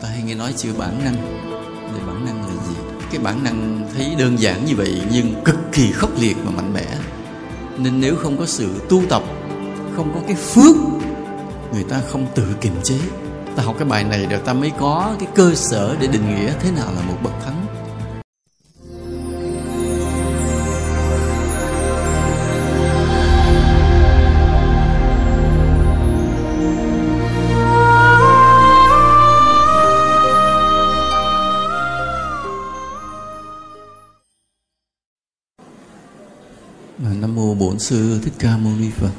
ta hay nghe nói chữ bản năng. Thì bản năng là gì? Cái bản năng thấy đơn giản như vậy nhưng cực kỳ khốc liệt và mạnh mẽ. Nên nếu không có sự tu tập, không có cái phước, người ta không tự kiềm chế. Ta học cái bài này rồi ta mới có cái cơ sở để định nghĩa thế nào là một bậc thánh. Sư Thích Ca Mâu Ni Phật.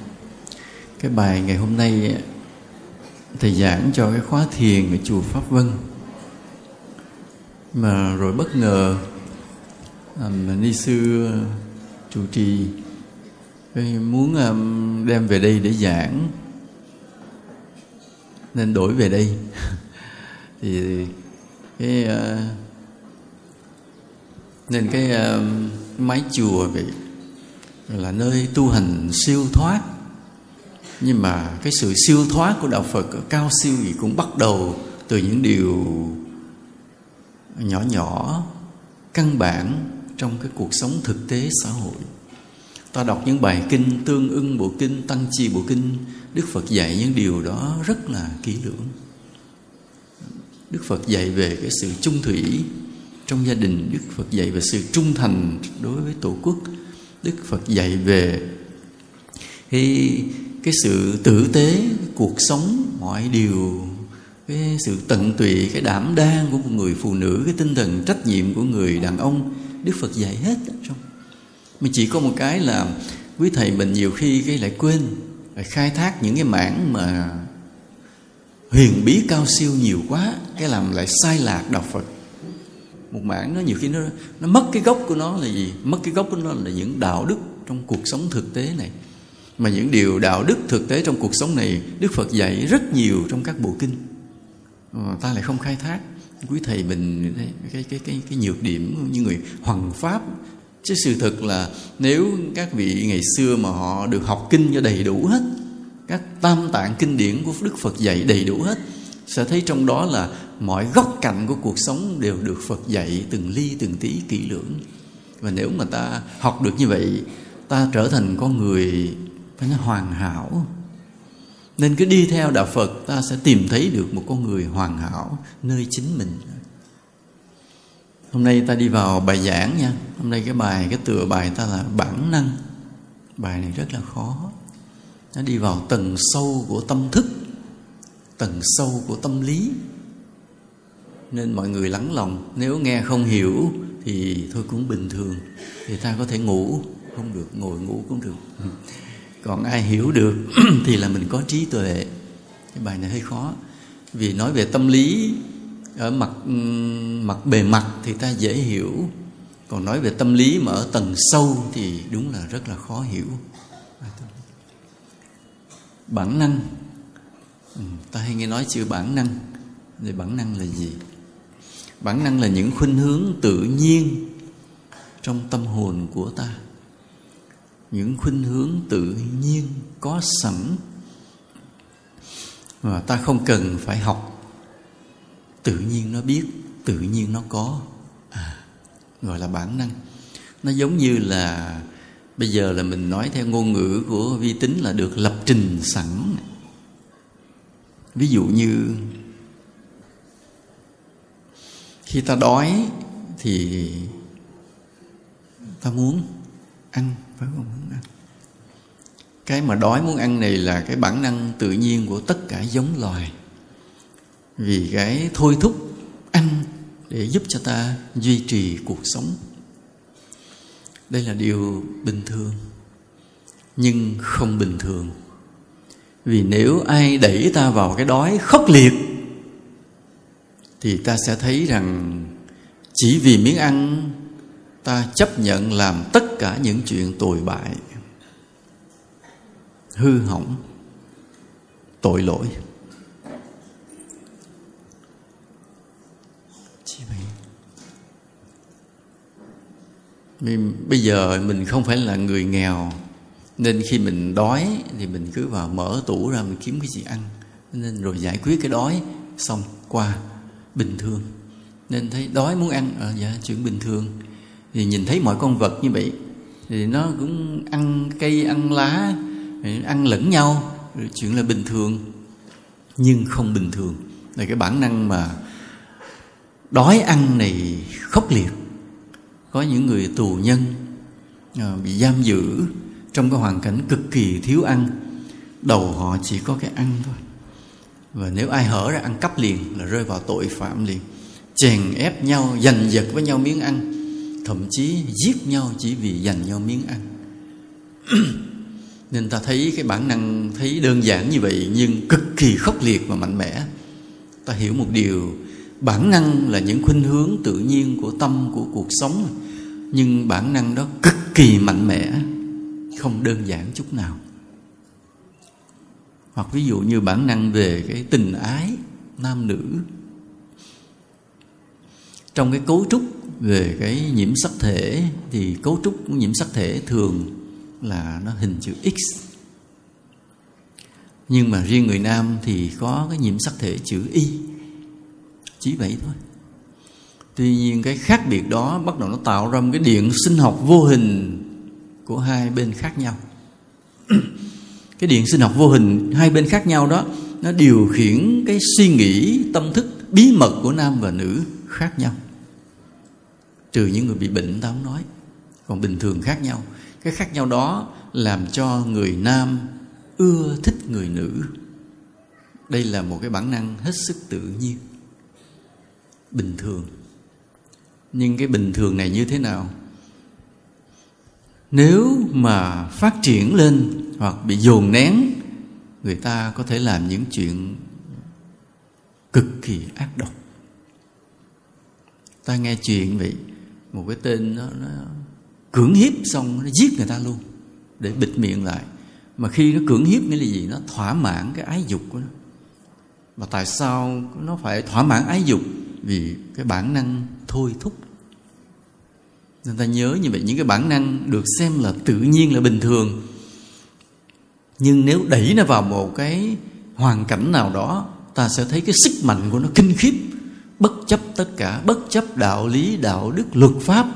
Cái bài ngày hôm nay à, thầy giảng cho cái khóa thiền ở chùa Pháp Vân. Mà rồi bất ngờ um, ni sư chủ trì muốn um, đem về đây để giảng nên đổi về đây thì cái uh, nên cái uh, mái chùa vậy là nơi tu hành siêu thoát. Nhưng mà cái sự siêu thoát của đạo phật cao siêu gì cũng bắt đầu từ những điều nhỏ nhỏ, căn bản trong cái cuộc sống thực tế xã hội. Ta đọc những bài kinh tương ưng, bộ kinh tăng chi, bộ kinh đức phật dạy những điều đó rất là kỹ lưỡng. Đức phật dạy về cái sự trung thủy trong gia đình, đức phật dạy về sự trung thành đối với tổ quốc đức phật dạy về. Cái cái sự tử tế, cái cuộc sống, mọi điều, cái sự tận tụy, cái đảm đang của một người phụ nữ, cái tinh thần trách nhiệm của người đàn ông, đức phật dạy hết trong. Mà chỉ có một cái là quý thầy mình nhiều khi cái lại quên, lại khai thác những cái mảng mà huyền bí cao siêu nhiều quá, cái làm lại sai lạc đạo phật một mảng nó nhiều khi nó nó mất cái gốc của nó là gì? Mất cái gốc của nó là những đạo đức trong cuộc sống thực tế này. Mà những điều đạo đức thực tế trong cuộc sống này, đức phật dạy rất nhiều trong các bộ kinh. Mà ta lại không khai thác. Quý thầy mình cái cái cái cái nhược điểm như người hoàng pháp. Chứ sự thật là nếu các vị ngày xưa mà họ được học kinh cho đầy đủ hết, các tam tạng kinh điển của đức phật dạy đầy đủ hết sẽ thấy trong đó là mọi góc cạnh của cuộc sống đều được Phật dạy từng ly, từng tí kỹ lưỡng. Và nếu mà ta học được như vậy, ta trở thành con người, phải nói hoàn hảo. Nên cứ đi theo đạo Phật, ta sẽ tìm thấy được một con người hoàn hảo, nơi chính mình. Hôm nay ta đi vào bài giảng nha. Hôm nay cái bài, cái tựa bài ta là bản năng. Bài này rất là khó. Nó đi vào tầng sâu của tâm thức tầng sâu của tâm lý. Nên mọi người lắng lòng, nếu nghe không hiểu thì thôi cũng bình thường, thì ta có thể ngủ. Không được, ngồi ngủ cũng được. Còn ai hiểu được thì là mình có trí tuệ. Cái bài này hơi khó. Vì nói về tâm lý, ở mặt mặt bề mặt thì ta dễ hiểu. Còn nói về tâm lý mà ở tầng sâu thì đúng là rất là khó hiểu. Bản năng ừ, ta hay nghe nói chữ bản năng. Thì bản năng là gì? Bản năng là những khuynh hướng tự nhiên trong tâm hồn của ta. Những khuynh hướng tự nhiên có sẵn mà ta không cần phải học. Tự nhiên nó biết tự nhiên nó có. À, gọi là bản năng. Nó giống như là bây giờ là mình nói theo ngôn ngữ của vi tính là được lập trình sẵn ví dụ như khi ta đói thì ta muốn ăn, phải không? Muốn ăn. Cái mà đói muốn ăn này là cái bản năng tự nhiên của tất cả giống loài. Vì cái thôi thúc ăn để giúp cho ta duy trì cuộc sống. Đây là điều bình thường, nhưng không bình thường vì nếu ai đẩy ta vào cái đói khốc liệt, thì ta sẽ thấy rằng chỉ vì miếng ăn, ta chấp nhận làm tất cả những chuyện tồi bại, hư hỏng, tội lỗi. Bây giờ mình không phải là người nghèo nên khi mình đói thì mình cứ vào mở tủ ra mình kiếm cái gì ăn. Nên rồi giải quyết cái đói xong qua bình thường. Nên thấy đói muốn ăn à, dạ chuyện bình thường. Thì nhìn thấy mọi con vật như vậy thì nó cũng ăn cây ăn lá ăn lẫn nhau chuyện là bình thường. Nhưng không bình thường. Là cái bản năng mà đói ăn này khốc liệt. Có những người tù nhân à, bị giam giữ trong cái hoàn cảnh cực kỳ thiếu ăn, đầu họ chỉ có cái ăn thôi. Và nếu ai hở ra ăn cắp liền là rơi vào tội phạm liền. Chèn ép nhau, giành giật với nhau miếng ăn. Thậm chí giết nhau chỉ vì giành nhau miếng ăn. Nên ta thấy cái bản năng thấy đơn giản như vậy nhưng cực kỳ khốc liệt và mạnh mẽ. Ta hiểu một điều, bản năng là những khuynh hướng tự nhiên của tâm, của cuộc sống. Nhưng bản năng đó cực kỳ mạnh mẽ không đơn giản chút nào. Hoặc ví dụ như bản năng về cái tình ái nam nữ, trong cái cấu trúc về cái nhiễm sắc thể thì cấu trúc của nhiễm sắc thể thường là nó hình chữ X. Nhưng mà riêng người nam thì có cái nhiễm sắc thể chữ Y, chỉ vậy thôi. Tuy nhiên cái khác biệt đó bắt đầu nó tạo ra một cái điện sinh học vô hình của hai bên khác nhau. Cái điện sinh học vô hình, hai bên khác nhau đó, nó điều khiển cái suy nghĩ, tâm thức, bí mật của nam và nữ khác nhau. Trừ những người bị bệnh ta không nói, còn bình thường khác nhau. Cái khác nhau đó làm cho người nam ưa thích người nữ. Đây là một cái bản năng hết sức tự nhiên, bình thường. Nhưng cái bình thường này như thế nào? Nếu mà phát triển lên hoặc bị dồn nén người ta có thể làm những chuyện cực kỳ ác độc. Ta nghe chuyện vậy một cái tên nó, nó cưỡng hiếp xong nó giết người ta luôn để bịt miệng lại. Mà khi nó cưỡng hiếp nghĩa là gì? Nó thỏa mãn cái ái dục của nó. Mà tại sao nó phải thỏa mãn ái dục? Vì cái bản năng thôi thúc nên ta nhớ như vậy, những cái bản năng được xem là tự nhiên là bình thường. Nhưng nếu đẩy nó vào một cái hoàn cảnh nào đó, ta sẽ thấy cái sức mạnh của nó kinh khiếp, bất chấp tất cả, bất chấp đạo lý, đạo đức, luật pháp,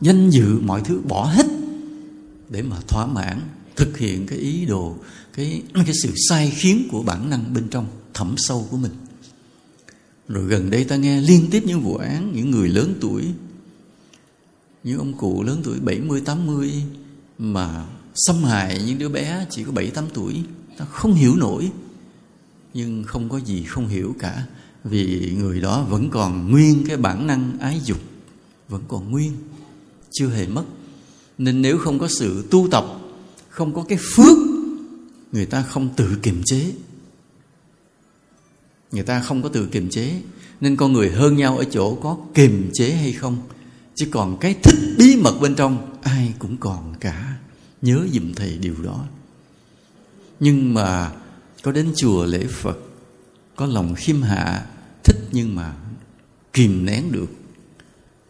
danh dự, mọi thứ, bỏ hết để mà thỏa mãn, thực hiện cái ý đồ, cái cái sự sai khiến của bản năng bên trong thẳm sâu của mình. Rồi gần đây ta nghe liên tiếp những vụ án, những người lớn tuổi những ông cụ lớn tuổi 70 80 mà xâm hại những đứa bé chỉ có 7 8 tuổi, ta không hiểu nổi. Nhưng không có gì không hiểu cả, vì người đó vẫn còn nguyên cái bản năng ái dục, vẫn còn nguyên, chưa hề mất. Nên nếu không có sự tu tập, không có cái phước, người ta không tự kiềm chế. Người ta không có tự kiềm chế, nên con người hơn nhau ở chỗ có kiềm chế hay không? Chứ còn cái thích bí mật bên trong, ai cũng còn cả. Nhớ dùm thầy điều đó. Nhưng mà có đến chùa lễ phật, có lòng khiêm hạ, thích nhưng mà kìm nén được.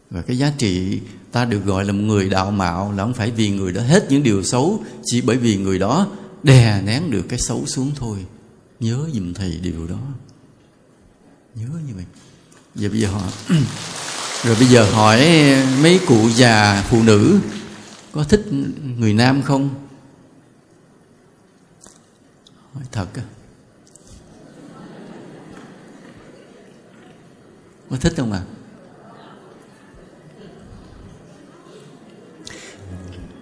Và cái giá trị ta được gọi là một người đạo mạo là không phải vì người đó hết những điều xấu, chỉ bởi vì người đó đè nén được cái xấu xuống thôi. Nhớ dùm thầy điều đó. Nhớ như vậy. Giờ bây giờ họ rồi bây giờ hỏi mấy cụ già phụ nữ, có thích người nam không? Hỏi thật á. Có thích không à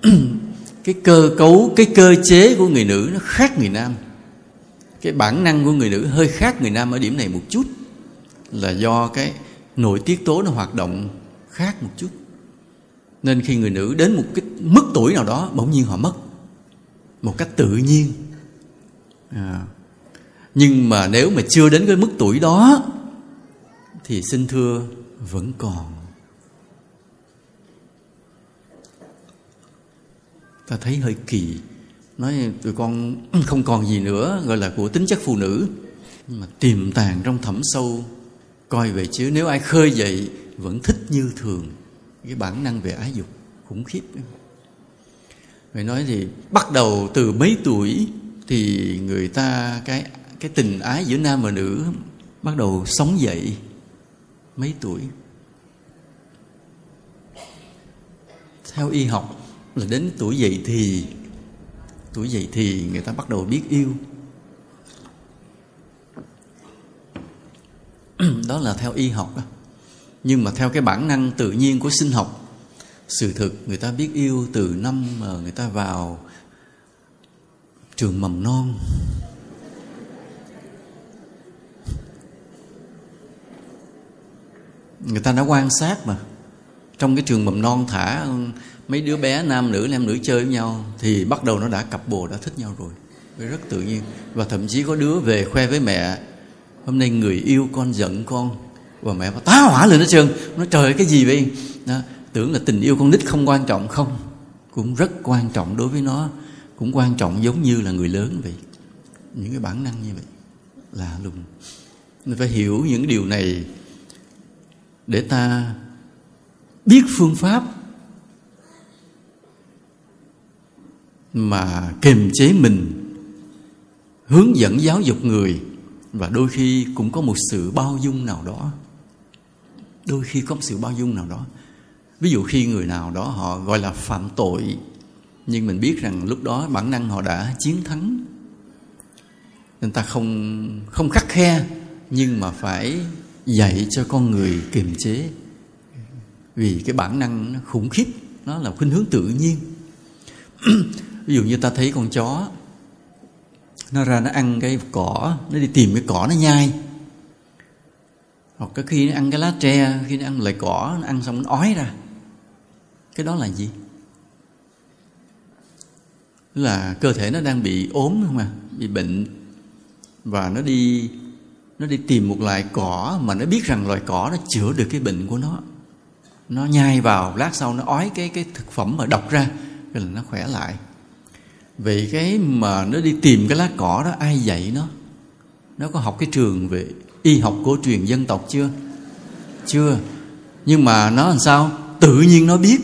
cái cơ cấu, cái cơ chế của người nữ nó khác người nam. Cái bản năng của người nữ hơi khác người nam ở điểm này một chút là do cái nội tiết tố nó hoạt động khác một chút. Nên khi người nữ đến một cái mức tuổi nào đó, bỗng nhiên họ mất một cách tự nhiên. À. nhưng mà nếu mà chưa đến cái mức tuổi đó, thì xin thưa vẫn còn. Ta thấy hơi kỳ. Nói tụi con không còn gì nữa, gọi là của tính chất phụ nữ. Nhưng mà tiềm tàng trong thẳm sâu coi về chứ, nếu ai khơi dậy, vẫn thích như thường. Cái bản năng về ái dục, khủng khiếp. Phải nói thì bắt đầu từ mấy tuổi thì người ta, cái cái tình ái giữa nam và nữ bắt đầu sống dậy. Mấy tuổi? Theo y học là đến tuổi dậy thì, tuổi dậy thì người ta bắt đầu biết yêu. đó là theo y học đó. nhưng mà theo cái bản năng tự nhiên của sinh học, sự thực người ta biết yêu từ năm mà người ta vào trường mầm non. Người ta đã quan sát mà. Trong cái trường mầm non thả mấy đứa bé nam nữ nam nữ chơi với nhau thì bắt đầu nó đã cặp bồ, đã thích nhau rồi. Rất tự nhiên. Và thậm chí có đứa về khoe với mẹ hôm nay người yêu con giận con. Và mẹ bảo tá hỏa lên hết trơn nó trời cái gì vậy? Đó, tưởng là tình yêu con nít không quan trọng. Không cũng rất quan trọng đối với nó. Cũng quan trọng giống như là người lớn vậy. Những cái bản năng như vậy là lùng. Mình phải hiểu những điều này để ta biết phương pháp mà kiềm chế mình hướng dẫn giáo dục người và đôi khi cũng có một sự bao dung nào đó. Đôi khi có một sự bao dung nào đó. Ví dụ khi người nào đó họ gọi là phạm tội, nhưng mình biết rằng lúc đó bản năng họ đã chiến thắng. Nên ta không không khắc khe, nhưng mà phải dạy cho con người kiềm chế. Vì cái bản năng nó khủng khiếp, nó là khuynh hướng tự nhiên. Ví dụ như ta thấy con chó nó ra nó ăn cái cỏ, nó đi tìm cái cỏ nó nhai. Hoặc có khi nó ăn cái lá tre, khi nó ăn lại cỏ, nó ăn xong nó ói ra. Cái đó là gì? Là cơ thể nó đang bị ốm không à? Bị bệnh. Và nó đi nó đi tìm một loại cỏ mà nó biết rằng loài cỏ nó chữa được cái bệnh của nó. Nó nhai vào, lát sau nó ói cái cái thực phẩm mà độc ra, rồi là nó khỏe lại vì cái mà nó đi tìm cái lá cỏ đó, ai dạy nó? Nó có học cái trường về y học cổ truyền dân tộc chưa? Chưa. Nhưng mà nó làm sao? Tự nhiên nó biết.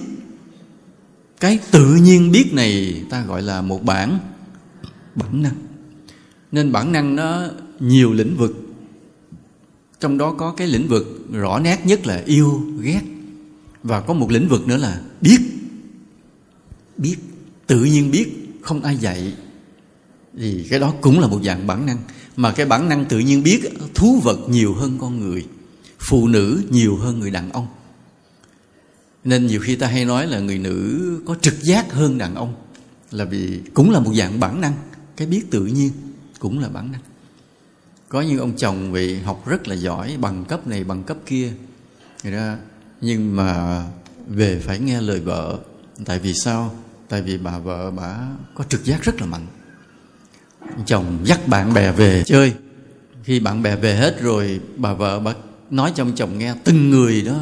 Cái tự nhiên biết này ta gọi là một bản bản năng. Nên bản năng nó nhiều lĩnh vực. Trong đó có cái lĩnh vực rõ nét nhất là yêu, ghét. Và có một lĩnh vực nữa là biết. Biết. Tự nhiên biết không ai dạy, thì cái đó cũng là một dạng bản năng. Mà cái bản năng tự nhiên biết thú vật nhiều hơn con người, phụ nữ nhiều hơn người đàn ông. Nên nhiều khi ta hay nói là người nữ có trực giác hơn đàn ông, là vì cũng là một dạng bản năng. Cái biết tự nhiên cũng là bản năng. Có những ông chồng vì học rất là giỏi, bằng cấp này, bằng cấp kia. Người ta nhưng mà về phải nghe lời vợ. Tại vì sao? Tại vì bà vợ bà có trực giác rất là mạnh. Chồng dắt bạn bè về chơi. Khi bạn bè về hết rồi, bà vợ bà nói cho ông chồng nghe từng người đó,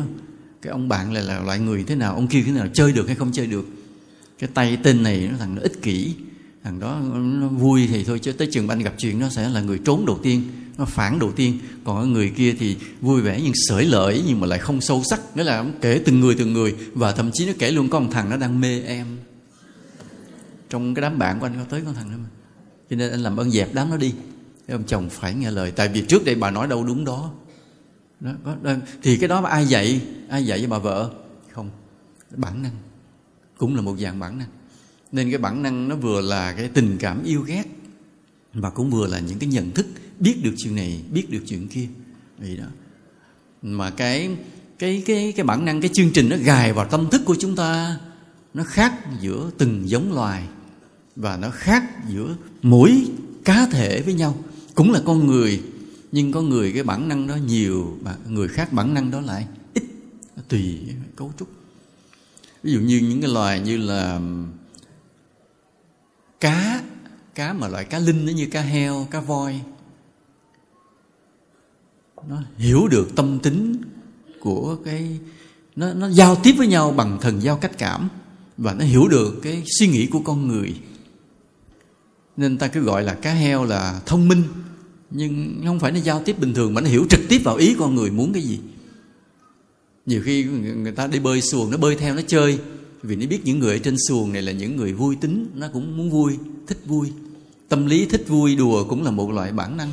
cái ông bạn lại là loại người thế nào? Ông kia thế nào? Chơi được hay không chơi được? Cái tay tên này nó thằng nó ích kỷ. Thằng đó nó vui thì thôi, chứ tới trường banh gặp chuyện nó sẽ là người trốn đầu tiên, nó phản đầu tiên. Còn người kia thì vui vẻ nhưng sởi lợi nhưng mà lại không sâu sắc. Nghĩa là kể từng người từng người và thậm chí nó kể luôn có một thằng nó đang mê em trong cái đám bạn của anh có tới con thằng đó mà. Cho nên anh làm ơn dẹp đám nó đi. Cái ông chồng phải nghe lời. Tại vì trước đây bà nói đâu đúng đó. Đó, có, đó. thì cái đó mà ai dạy? Ai dạy cho bà vợ? Không. Bản năng. Cũng là một dạng bản năng. Nên cái bản năng nó vừa là cái tình cảm yêu ghét mà cũng vừa là những cái nhận thức biết được chuyện này biết được chuyện kia. Vậy đó. Mà cái cái cái cái bản năng cái chương trình nó gài vào tâm thức của chúng ta nó khác giữa từng giống loài và nó khác giữa mỗi cá thể với nhau. Cũng là con người, nhưng có người cái bản năng đó nhiều mà người khác bản năng đó lại ít. Tùy cấu trúc. Ví dụ như những cái loài như là cá cá mà loại cá linh nó như cá heo, cá voi, nó hiểu được tâm tính của cái, nó nó giao tiếp với nhau bằng thần giao cách cảm và nó hiểu được cái suy nghĩ của con người nên ta cứ gọi là cá heo là thông minh. Nhưng không phải nó giao tiếp bình thường mà nó hiểu trực tiếp vào ý con người muốn cái gì. Nhiều khi người ta đi bơi xuồng, nó bơi theo nó chơi. Vì nó biết những người ở trên xuồng này là những người vui tính, nó cũng muốn vui, thích vui. Tâm lý thích vui đùa cũng là một loại bản năng.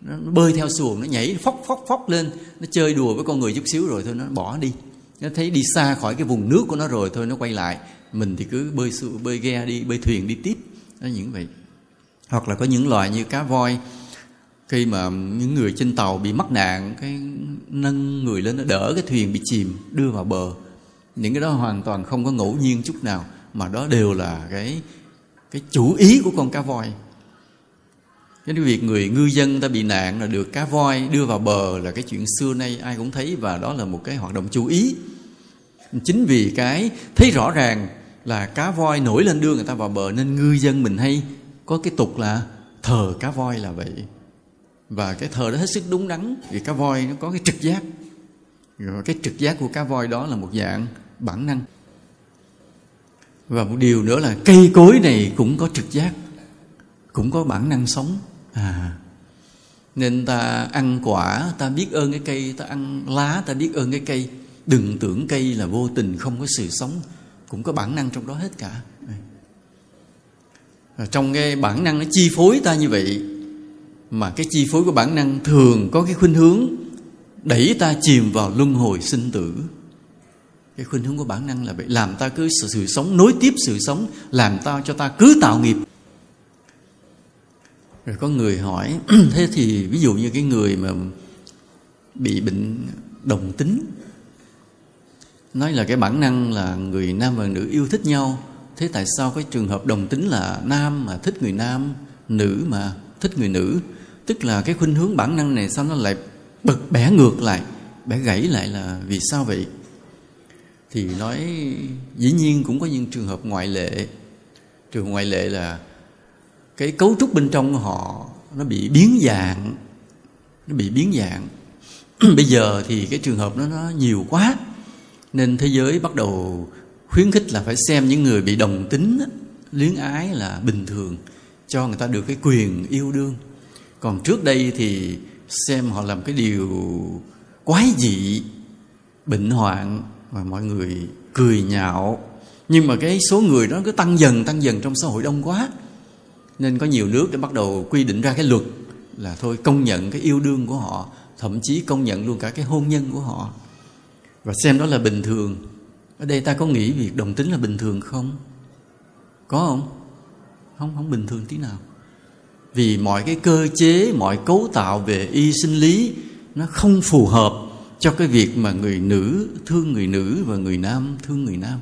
Nó bơi theo xuồng, nó nhảy phóc phóc phóc lên. Nó chơi đùa với con người chút xíu rồi thôi, nó bỏ đi. Nó thấy đi xa khỏi cái vùng nước của nó rồi thôi, nó quay lại. Mình thì cứ bơi xuồng bơi ghe đi, bơi thuyền đi tiếp. Nó những vậy hoặc là có những loài như cá voi, khi mà những người trên tàu bị mắc nạn, cái nâng người lên, nó đỡ cái thuyền bị chìm, đưa vào bờ. Những cái đó hoàn toàn không có ngẫu nhiên chút nào, mà đó đều là cái cái chủ ý của con cá voi. Cái việc người ngư dân ta bị nạn là được cá voi đưa vào bờ là cái chuyện xưa nay ai cũng thấy, và đó là một cái hoạt động chú ý. Chính vì cái thấy rõ ràng là cá voi nổi lên đưa người ta vào bờ nên ngư dân mình hay có cái tục là thờ cá voi là vậy. Và cái thờ đó hết sức đúng đắn, vì cá voi nó có cái trực giác. Rồi cái trực giác của cá voi đó là một dạng bản năng. Và một điều nữa là cây cối này cũng có trực giác, cũng có bản năng sống. À nên ta ăn quả, ta biết ơn cái cây, ta ăn lá, ta biết ơn cái cây. Đừng tưởng cây là vô tình không có sự sống, cũng có bản năng trong đó hết cả. Ờ, trong cái bản năng nó chi phối ta như vậy mà cái chi phối của bản năng thường có cái khuynh hướng đẩy ta chìm vào luân hồi sinh tử. Cái khuynh hướng của bản năng là vậy làm ta cứ sự, sự sống nối tiếp sự sống làm ta cho ta cứ tạo nghiệp. Rồi có người hỏi thế thì ví dụ như cái người mà bị bệnh đồng tính nói là cái bản năng là người nam và nữ yêu thích nhau thế tại sao cái trường hợp đồng tính là nam mà thích người nam, nữ mà thích người nữ? Tức là cái khuynh hướng bản năng này sao nó lại bật bẻ ngược lại, bẻ gãy lại là vì sao vậy? Thì nói dĩ nhiên cũng có những trường hợp ngoại lệ. Trường ngoại lệ là cái cấu trúc bên trong họ nó bị biến dạng, nó bị biến dạng. Bây giờ thì cái trường hợp nó nó nhiều quá, nên thế giới bắt đầu khuyến khích là phải xem những người bị đồng tính luyến ái là bình thường, cho người ta được cái quyền yêu đương. Còn trước đây thì xem họ làm cái điều quái dị, bệnh hoạn và mọi người cười nhạo. Nhưng mà cái số người đó cứ tăng dần tăng dần trong xã hội đông quá. Nên có nhiều nước đã bắt đầu quy định ra cái luật là thôi công nhận cái yêu đương của họ, thậm chí công nhận luôn cả cái hôn nhân của họ. Và xem đó là bình thường ở đây ta có nghĩ việc đồng tính là bình thường không? Có không? Không không bình thường tí nào. Vì mọi cái cơ chế, mọi cấu tạo về y sinh lý nó không phù hợp cho cái việc mà người nữ thương người nữ và người nam thương người nam.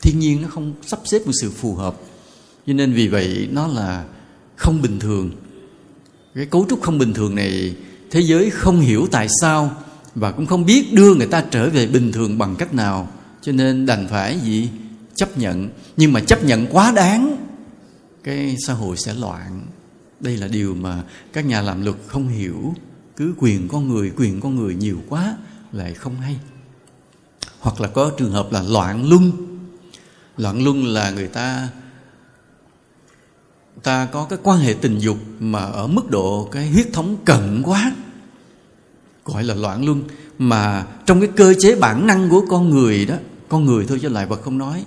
Thiên nhiên nó không sắp xếp một sự phù hợp. Cho nên vì vậy nó là không bình thường. Cái cấu trúc không bình thường này thế giới không hiểu tại sao và cũng không biết đưa người ta trở về bình thường bằng cách nào cho nên đành phải gì? Chấp nhận. Nhưng mà chấp nhận quá đáng, cái xã hội sẽ loạn. Đây là điều mà các nhà làm luật không hiểu. Cứ quyền con người, quyền con người nhiều quá lại không hay. Hoặc là có trường hợp là loạn luân. Loạn luân là người ta ta có cái quan hệ tình dục mà ở mức độ cái huyết thống cận quá. Gọi là loạn luân. Mà trong cái cơ chế bản năng của con người đó con người thôi cho lại vật không nói.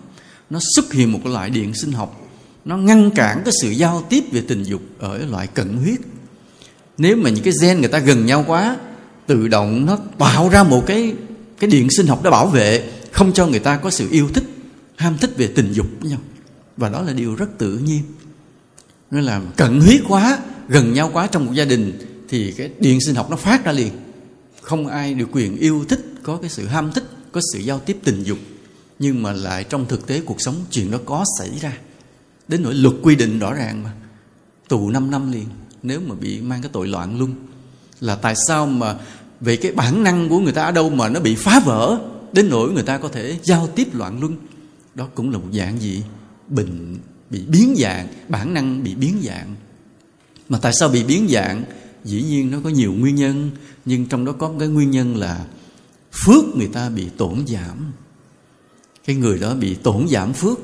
Nó xuất hiện một loại điện sinh học. Nó ngăn cản cái sự giao tiếp về tình dục ở loại cận huyết. Nếu mà những cái gen người ta gần nhau quá, tự động nó tạo ra một cái cái điện sinh học để bảo vệ, không cho người ta có sự yêu thích, ham thích về tình dục với nhau. Và đó là điều rất tự nhiên. Nó là cận huyết quá, gần nhau quá trong một gia đình, thì cái điện sinh học nó phát ra liền. Không ai được quyền yêu thích, có cái sự ham thích có sự giao tiếp tình dục, nhưng mà lại trong thực tế cuộc sống chuyện đó có xảy ra. Đến nỗi luật quy định rõ ràng mà. Tù 5 năm liền, nếu mà bị mang cái tội loạn luân, là tại sao mà về cái bản năng của người ta ở đâu mà nó bị phá vỡ? Đến nỗi người ta có thể giao tiếp loạn luân. Đó cũng là một dạng gì? Bệnh bị biến dạng, bản năng bị biến dạng. Mà tại sao bị biến dạng? Dĩ nhiên nó có nhiều nguyên nhân, nhưng trong đó có một cái nguyên nhân là phước người ta bị tổn giảm. Cái người đó bị tổn giảm phước.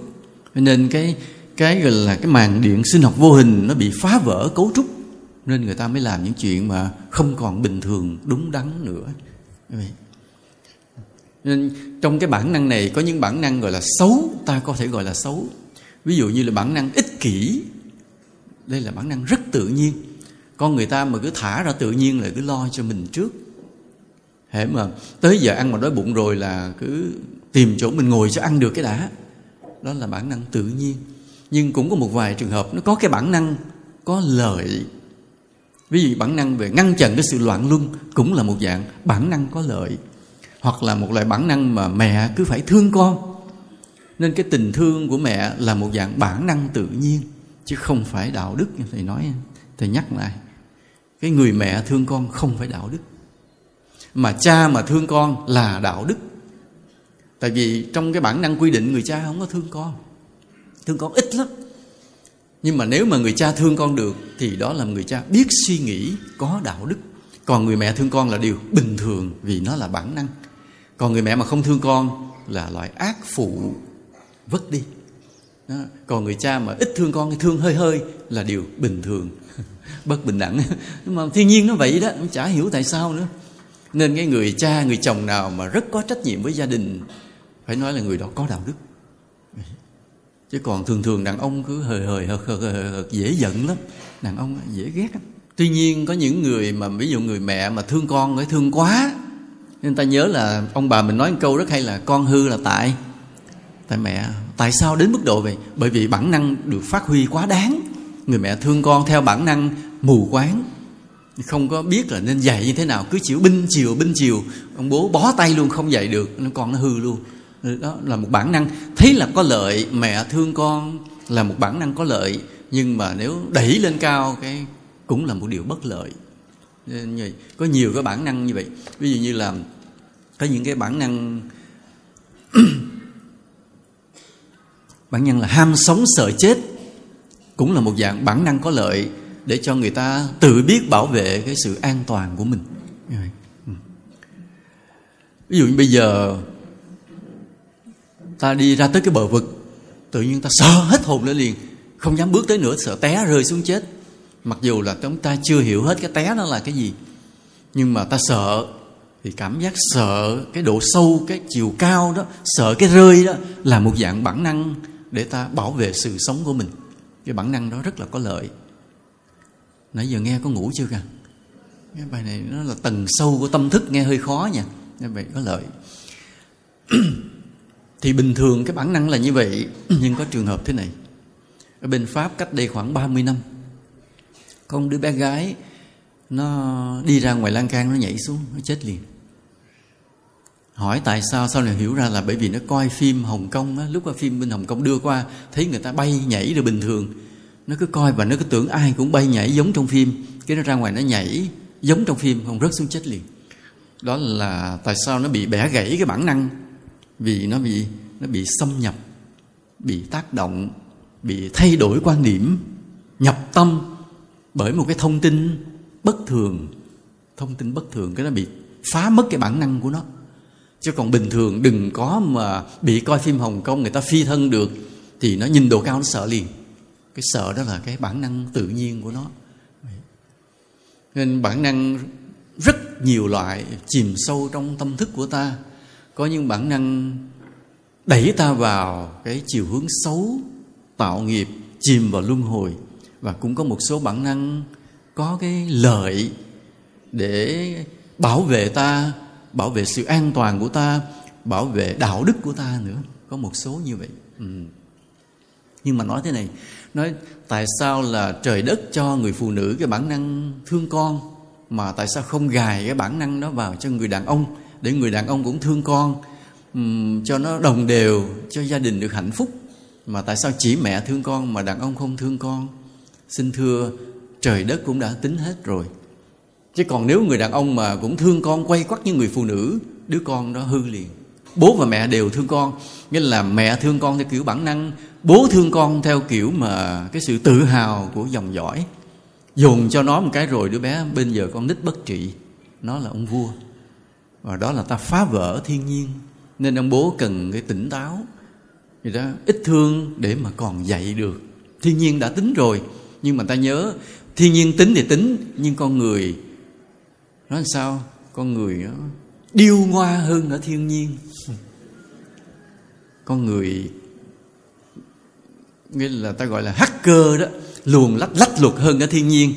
Nên cái cái gọi là cái màn điện sinh học vô hình nó bị phá vỡ, cấu trúc. Nên người ta mới làm những chuyện mà không còn bình thường, đúng đắn nữa. Nên trong cái bản năng này có những bản năng gọi là xấu, ta có thể gọi là xấu. Ví dụ như là bản năng ích kỷ. Đây là bản năng rất tự nhiên. Con người ta mà cứ thả ra tự nhiên là cứ lo cho mình trước hễ mà tới giờ ăn mà đói bụng rồi là cứ tìm chỗ mình ngồi cho ăn được cái đã. Đó là bản năng tự nhiên. Nhưng cũng có một vài trường hợp nó có cái bản năng, có lợi. Ví dụ bản năng về ngăn chặn cái sự loạn luân cũng là một dạng bản năng có lợi. Hoặc là một loại bản năng mà mẹ cứ phải thương con. Nên cái tình thương của mẹ là một dạng bản năng tự nhiên, chứ không phải đạo đức thầy nói. Thầy nhắc lại, cái người mẹ thương con không phải đạo đức mà cha mà thương con là đạo đức. Tại vì trong cái bản năng quy định người cha không có thương con thương con ít lắm. Nhưng mà nếu mà người cha thương con được thì đó là người cha biết suy nghĩ có đạo đức. Còn người mẹ thương con là điều bình thường vì nó là bản năng. Còn người mẹ mà không thương con là loại ác phụ vứt đi. Đó. còn người cha mà ít thương con thì thương hơi hơi là điều bình thường. Bất bình đẳng. Nhưng mà thiên nhiên nó vậy đó, chả hiểu tại sao nữa nên cái người cha người chồng nào mà rất có trách nhiệm với gia đình phải nói là người đó có đạo đức. Chứ còn thường thường đàn ông cứ hời hời hợt hợt, hợt, hợt dễ giận lắm. Đàn ông dễ ghét lắm. Tuy nhiên có những người mà ví dụ người mẹ mà thương con phải thương quá nên ta nhớ là ông bà mình nói một câu rất hay là con hư là tại. Tại mẹ tại sao đến mức độ vậy? Bởi vì bản năng được phát huy quá đáng. Người mẹ thương con theo bản năng mù quáng không có biết là nên dạy như thế nào, cứ chịu binh chiều binh chiều. Ông bố bó tay luôn, không dạy được, nó con nó hư luôn. Ừ, đó là một bản năng. Thấy là có lợi, mẹ thương con là một bản năng có lợi. Nhưng mà nếu đẩy lên cao, cái cũng là một điều bất lợi. Nên có nhiều cái bản năng như vậy. Ví dụ như là có những cái bản năng bản năng là ham sống sợ chết cũng là một dạng bản năng có lợi để cho người ta tự biết bảo vệ cái sự an toàn của mình. Ừ. Ví dụ như bây giờ ta đi ra tới cái bờ vực, tự nhiên ta sợ hết hồn lên liền, không dám bước tới nữa, sợ té rơi xuống chết. Mặc dù là chúng ta chưa hiểu hết cái té nó là cái gì, nhưng mà ta sợ, thì cảm giác sợ cái độ sâu, cái chiều cao đó, sợ cái rơi đó là một dạng bản năng để ta bảo vệ sự sống của mình. Cái bản năng đó rất là có lợi nãy giờ nghe có ngủ chưa kìa? Cái bài này nó là tầng sâu của tâm thức, nghe hơi khó nha. Nên vậy có lợi thì bình thường cái bản năng là như vậy, nhưng có trường hợp thế này. Ở bên pháp cách đây khoảng 30 năm có một đứa bé gái nó đi ra ngoài lan can nó nhảy xuống, nó chết liền. Hỏi tại sao, sau này hiểu ra là bởi vì nó coi phim hồng kông á, lúc qua phim bên hồng kông đưa qua, thấy người ta bay nhảy rồi bình thường nó cứ coi và nó cứ tưởng ai cũng bay nhảy giống trong phim. Cái nó ra ngoài nó nhảy giống trong phim, không rớt xuống chết liền. Đó là tại sao nó bị bẻ gãy cái bản năng. Vì nó bị nó bị xâm nhập, bị tác động, bị thay đổi quan điểm, nhập tâm bởi một cái thông tin bất thường. Thông tin bất thường cái nó bị phá mất cái bản năng của nó. Chứ còn bình thường đừng có mà bị coi phim hồng kông người ta phi thân được, thì nó nhìn độ cao nó sợ liền cái sợ đó là cái bản năng tự nhiên của nó. Nên bản năng rất nhiều loại chìm sâu trong tâm thức của ta. Có những bản năng đẩy ta vào cái chiều hướng xấu, tạo nghiệp, chìm vào luân hồi. Và cũng có một số bản năng có cái lợi để bảo vệ ta, bảo vệ sự an toàn của ta, bảo vệ đạo đức của ta nữa. Có một số như vậy. Ừ. nhưng mà nói thế này nói tại sao là trời đất cho người phụ nữ cái bản năng thương con mà tại sao không gài cái bản năng đó vào cho người đàn ông để người đàn ông cũng thương con um, cho nó đồng đều cho gia đình được hạnh phúc? Mà tại sao chỉ mẹ thương con mà đàn ông không thương con? Xin thưa trời đất cũng đã tính hết rồi. Chứ còn nếu người đàn ông mà cũng thương con quay quắt như người phụ nữ đứa con đó hư liền. Bố và mẹ đều thương con nghĩa là mẹ thương con theo kiểu bản năng bố thương con theo kiểu mà cái sự tự hào của dòng dõi. Dồn cho nó một cái rồi đứa bé bên giờ con nít bất trị. Nó là ông vua. Và đó là ta phá vỡ thiên nhiên. Nên ông bố cần cái tỉnh táo. Thì đó ít thương để mà còn dạy được. Thiên nhiên đã tính rồi, nhưng mà ta nhớ, thiên nhiên tính thì tính, nhưng con người nó làm sao? Con người nó điêu ngoa hơn ở thiên nhiên. Con người nghĩa là ta gọi là hacker đó, luồn lách lách luật hơn cả thiên nhiên.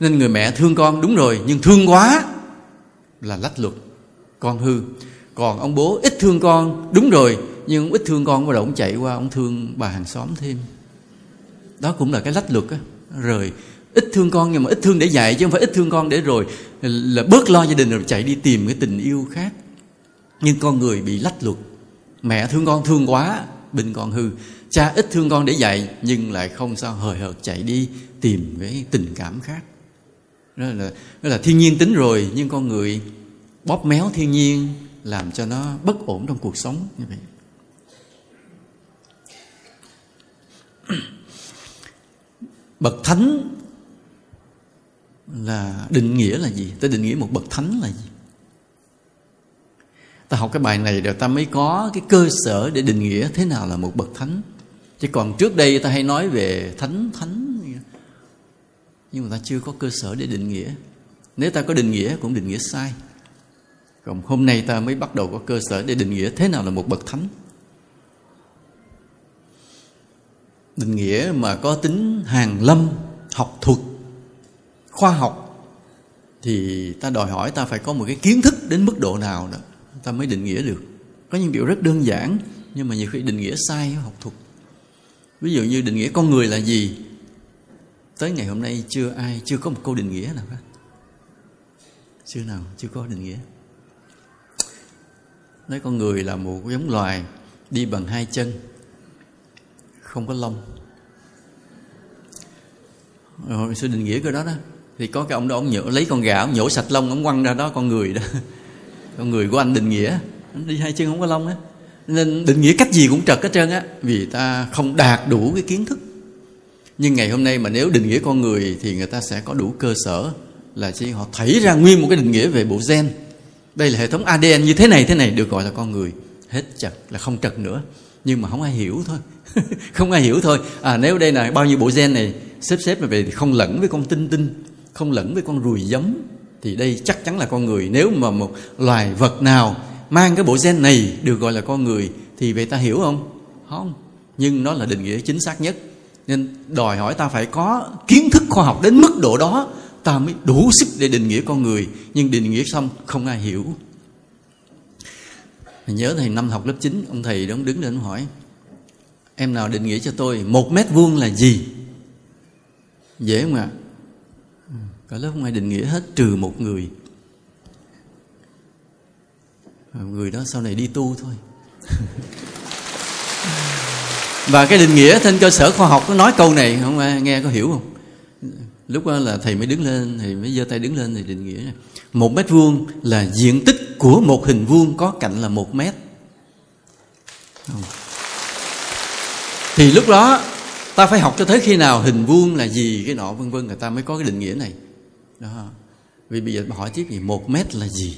Nên người mẹ thương con đúng rồi, nhưng thương quá là lách luật. Con hư. Còn ông bố ít thương con, đúng rồi, nhưng ông ít thương con bắt đầu ông chạy qua, ông thương bà hàng xóm thêm. Đó cũng là cái lách luật á. Rồi ít thương con nhưng mà ít thương để dạy chứ không phải ít thương con để rồi là bớt lo gia đình rồi chạy đi tìm cái tình yêu khác. Nhưng con người bị lách luật. Mẹ thương con thương quá bình con hư cha ít thương con để dạy nhưng lại không sao hời hợt chạy đi tìm cái tình cảm khác. Đó là, đó là thiên nhiên tính rồi nhưng con người bóp méo thiên nhiên làm cho nó bất ổn trong cuộc sống như vậy. Bậc thánh là định nghĩa là gì? Ta định nghĩa một bậc thánh là gì? Ta học cái bài này rồi ta mới có cái cơ sở để định nghĩa thế nào là một bậc thánh chứ còn trước đây ta hay nói về thánh thánh. Nhưng mà ta chưa có cơ sở để định nghĩa. Nếu ta có định nghĩa, cũng định nghĩa sai. Còn hôm nay ta mới bắt đầu có cơ sở để định nghĩa thế nào là một bậc thánh. Định nghĩa mà có tính hàng lâm, học thuật, khoa học, thì ta đòi hỏi ta phải có một cái kiến thức đến mức độ nào đó, ta mới định nghĩa được. Có những điều rất đơn giản, nhưng mà nhiều khi định nghĩa sai, học thuật ví dụ như định nghĩa con người là gì? Tới ngày hôm nay chưa ai, chưa có một câu định nghĩa nào hết. Chưa nào, chưa có định nghĩa. Nói con người là một giống loài đi bằng hai chân, không có lông. Hồi xưa định nghĩa cái đó đó, thì có cái ông đó, ông nhổ, lấy con gà, ông nhổ sạch lông, ông quăng ra đó con người đó. Con người của anh định nghĩa anh đi hai chân không có lông á nên định nghĩa cách gì cũng trật hết trơn á, vì ta không đạt đủ cái kiến thức. Nhưng ngày hôm nay mà nếu định nghĩa con người thì người ta sẽ có đủ cơ sở là chỉ họ thấy ra nguyên một cái định nghĩa về bộ gen. Đây là hệ thống ADN như thế này thế này, được gọi là con người. Hết trật, là không trật nữa. Nhưng mà không ai hiểu thôi. Không ai hiểu thôi. À nếu đây là bao nhiêu bộ gen này, xếp xếp mà về thì không lẫn với con tinh tinh, không lẫn với con ruồi giấm thì đây chắc chắn là con người. Nếu mà một loài vật nào mang cái bộ gen này được gọi là con người, thì vậy ta hiểu không? Không, nhưng nó là định nghĩa chính xác nhất. Nên đòi hỏi ta phải có kiến thức khoa học đến mức độ đó, ta mới đủ sức để định nghĩa con người. Nhưng định nghĩa xong, không ai hiểu. Nhớ thầy năm học lớp 9 ông thầy đó đứng lên hỏi, em nào định nghĩa cho tôi một mét vuông là gì? Dễ không ạ? À? cả lớp không ai định nghĩa hết trừ một người. À, người đó sau này đi tu thôi. Và cái định nghĩa trên cơ sở khoa học nó nói câu này, không ai nghe có hiểu không? Lúc đó là thầy mới đứng lên, thầy mới giơ tay đứng lên thì định nghĩa này. Một mét vuông là diện tích của một hình vuông có cạnh là một mét. Không. thì lúc đó, ta phải học cho tới khi nào hình vuông là gì, cái nọ, vân vân, người ta mới có cái định nghĩa này. Đó. Vì bây giờ hỏi tiếp gì một mét là gì?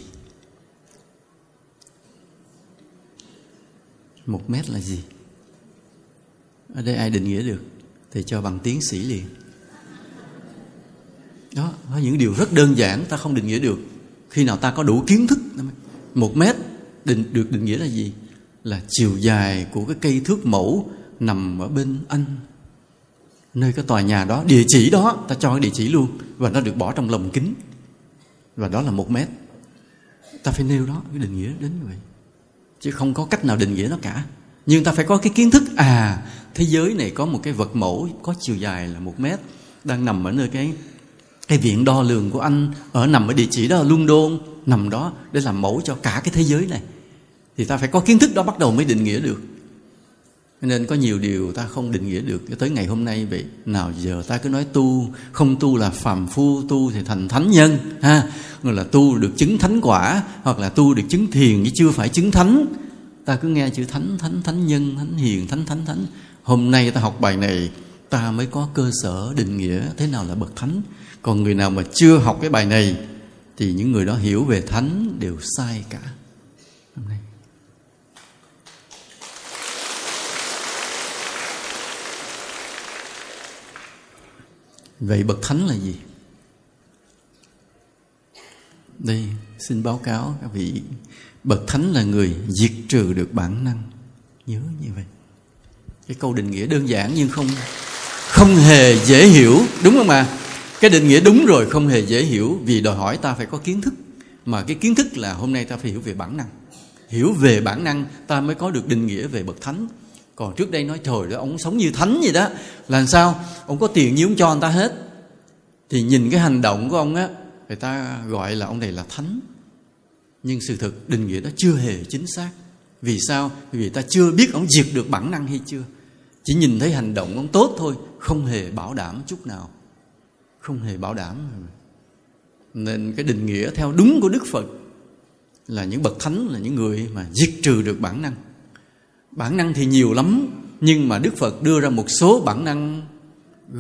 Một mét là gì? Ở đây ai định nghĩa được? Thì cho bằng tiến sĩ liền. Đó, có những điều rất đơn giản ta không định nghĩa được. Khi nào ta có đủ kiến thức, một mét định, được định nghĩa là gì? Là chiều dài của cái cây thước mẫu nằm ở bên anh. Nơi cái tòa nhà đó, địa chỉ đó, ta cho cái địa chỉ luôn. Và nó được bỏ trong lồng kính. Và đó là một mét. Ta phải nêu đó, cái định nghĩa đến như vậy chứ không có cách nào định nghĩa nó cả. Nhưng ta phải có cái kiến thức à thế giới này có một cái vật mẫu có chiều dài là một mét, đang nằm ở nơi cái cái viện đo lường của anh, ở nằm ở địa chỉ đó là London, nằm đó để làm mẫu cho cả cái thế giới này. Thì ta phải có kiến thức đó bắt đầu mới định nghĩa được nên có nhiều điều ta không định nghĩa được. Cho tới ngày hôm nay vậy, nào giờ ta cứ nói tu, không tu là phàm phu, tu thì thành thánh nhân, ha? Hoặc là tu được chứng thánh quả, hoặc là tu được chứng thiền chứ chưa phải chứng thánh. Ta cứ nghe chữ thánh thánh thánh nhân, thánh hiền, thánh thánh thánh. Hôm nay ta học bài này, ta mới có cơ sở định nghĩa thế nào là bậc thánh. Còn người nào mà chưa học cái bài này, thì những người đó hiểu về thánh đều sai cả. Vậy bậc thánh là gì? Đây, xin báo cáo các vị. Bậc thánh là người diệt trừ được bản năng. Nhớ như vậy. Cái câu định nghĩa đơn giản nhưng không không hề dễ hiểu, đúng không ạ? Cái định nghĩa đúng rồi, không hề dễ hiểu. Vì đòi hỏi ta phải có kiến thức. Mà cái kiến thức là hôm nay ta phải hiểu về bản năng. Hiểu về bản năng, ta mới có được định nghĩa về bậc thánh còn trước đây nói, trời đó ông sống như thánh vậy đó. Là sao? Ông có tiền như ông cho người ta hết. Thì nhìn cái hành động của ông á, người ta gọi là ông này là thánh. Nhưng sự thực định nghĩa đó chưa hề chính xác. Vì sao? Vì ta chưa biết ông diệt được bản năng hay chưa. Chỉ nhìn thấy hành động ông tốt thôi, không hề bảo đảm chút nào. Không hề bảo đảm. Nên cái định nghĩa theo đúng của đức phật là những bậc thánh là những người mà diệt trừ được bản năng bản năng thì nhiều lắm, nhưng mà đức phật đưa ra một số bản năng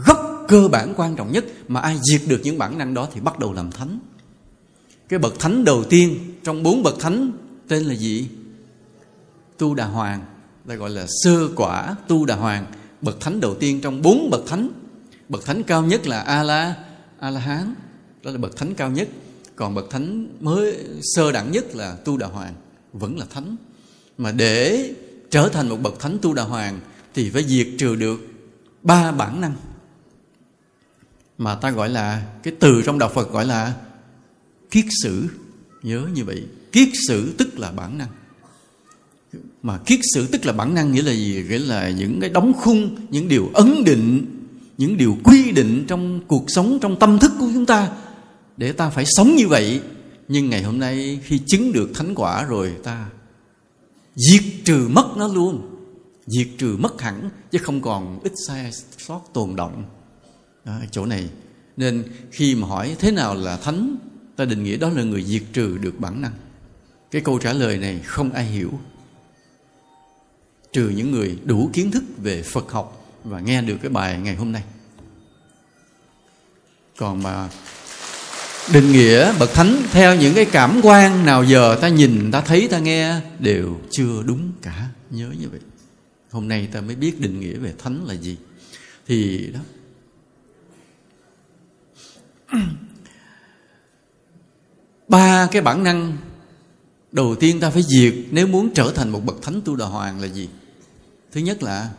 gốc cơ bản quan trọng nhất mà ai diệt được những bản năng đó thì bắt đầu làm thánh. Cái bậc thánh đầu tiên, trong bốn bậc thánh, tên là gì? Tu đà hoàng, ta gọi là sơ quả tu đà hoàng. Bậc thánh đầu tiên trong bốn bậc thánh. Bậc thánh cao nhất là a la a la hán đó là bậc thánh cao nhất. Còn bậc thánh mới sơ đẳng nhất là tu đà hoàng, vẫn là thánh. Mà để trở thành một bậc thánh tu đà hoàng thì phải diệt trừ được ba bản năng. Mà ta gọi là, cái từ trong đạo Phật gọi là kiết sử. Nhớ như vậy. Kiết sử tức là bản năng. Mà kiết sử tức là bản năng nghĩa là gì? Nghĩa là những cái đóng khung, những điều ấn định, những điều quy định trong cuộc sống, trong tâm thức của chúng ta để ta phải sống như vậy. Nhưng ngày hôm nay khi chứng được thánh quả rồi, ta diệt trừ mất nó luôn. Diệt trừ mất hẳn, chứ không còn ít sai sót tồn động. Ở chỗ này. Nên khi mà hỏi thế nào là thánh, ta định nghĩa đó là người diệt trừ được bản năng. Cái câu trả lời này không ai hiểu. Trừ những người đủ kiến thức về phật học và nghe được cái bài ngày hôm nay. Còn mà định nghĩa bậc thánh, theo những cái cảm quan nào giờ ta nhìn, ta thấy, ta nghe đều chưa đúng cả. Nhớ như vậy. Hôm nay ta mới biết định nghĩa về thánh là gì. Thì đó. Ba cái bản năng đầu tiên ta phải diệt nếu muốn trở thành một bậc thánh tu đà hoàng là gì? Thứ nhất là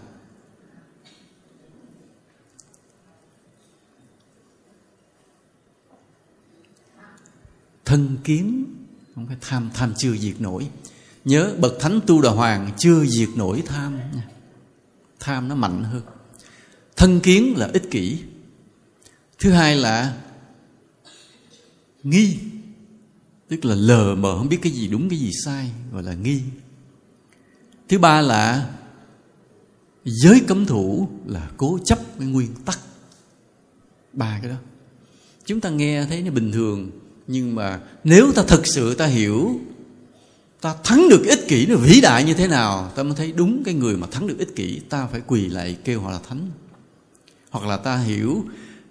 thân kiến không phải tham tham chưa diệt nổi. Nhớ bậc thánh tu đà hoàng chưa diệt nổi tham tham nó mạnh hơn. Thân kiến là ích kỷ. Thứ hai là nghi, tức là lờ mờ, không biết cái gì đúng, cái gì sai, gọi là nghi. Thứ ba là giới cấm thủ là cố chấp cái nguyên tắc. Ba cái đó. Chúng ta nghe thấy nó bình thường nhưng mà nếu ta thực sự ta hiểu, ta thắng được ích kỷ nó vĩ đại như thế nào, ta mới thấy đúng cái người mà thắng được ích kỷ, ta phải quỳ lại kêu họ là thánh. Hoặc là ta hiểu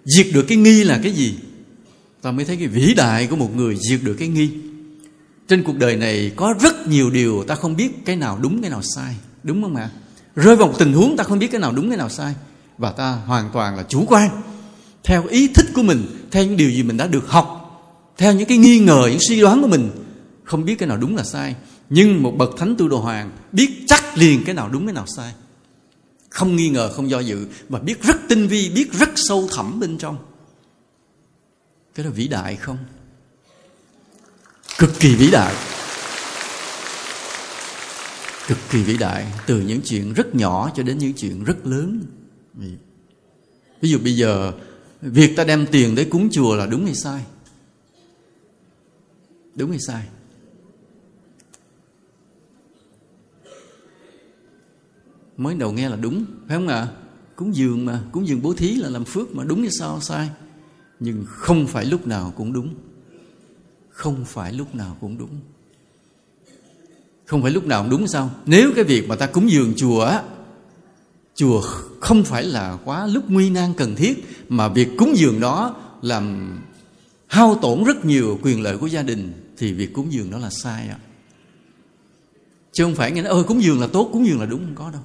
diệt được cái nghi là cái gì, ta mới thấy cái vĩ đại của một người diệt được cái nghi. Trên cuộc đời này có rất nhiều điều ta không biết cái nào đúng, cái nào sai, đúng không ạ? Rơi vào một tình huống ta không biết cái nào đúng, cái nào sai, và ta hoàn toàn là chủ quan, theo ý thích của mình, theo những điều gì mình đã được học theo những cái nghi ngờ, những suy đoán của mình, không biết cái nào đúng là sai. Nhưng một bậc thánh tu đồ hoàng biết chắc liền cái nào đúng, cái nào sai. Không nghi ngờ, không do dự và biết rất tinh vi, biết rất sâu thẳm bên trong. Cái đó vĩ đại không? Cực kỳ vĩ đại. Cực kỳ vĩ đại, từ những chuyện rất nhỏ cho đến những chuyện rất lớn. Ví dụ bây giờ, việc ta đem tiền tới cúng chùa là đúng hay sai? Đúng hay sai? Mới đầu nghe là đúng, phải không ạ? À? cúng dường mà, cúng dường bố thí là làm phước mà đúng hay sao, sai? Nhưng không phải lúc nào cũng đúng. Không phải lúc nào cũng đúng. Không phải lúc nào cũng đúng sao? Nếu cái việc mà ta cúng dường chùa á, chùa không phải là quá lúc nguy nan cần thiết, mà việc cúng dường đó làm hao tổn rất nhiều quyền lợi của gia đình, thì việc cúng dường đó là sai ạ. Chứ không phải nghe nói ơi cúng dường là tốt, cúng dường là đúng. Không có đâu.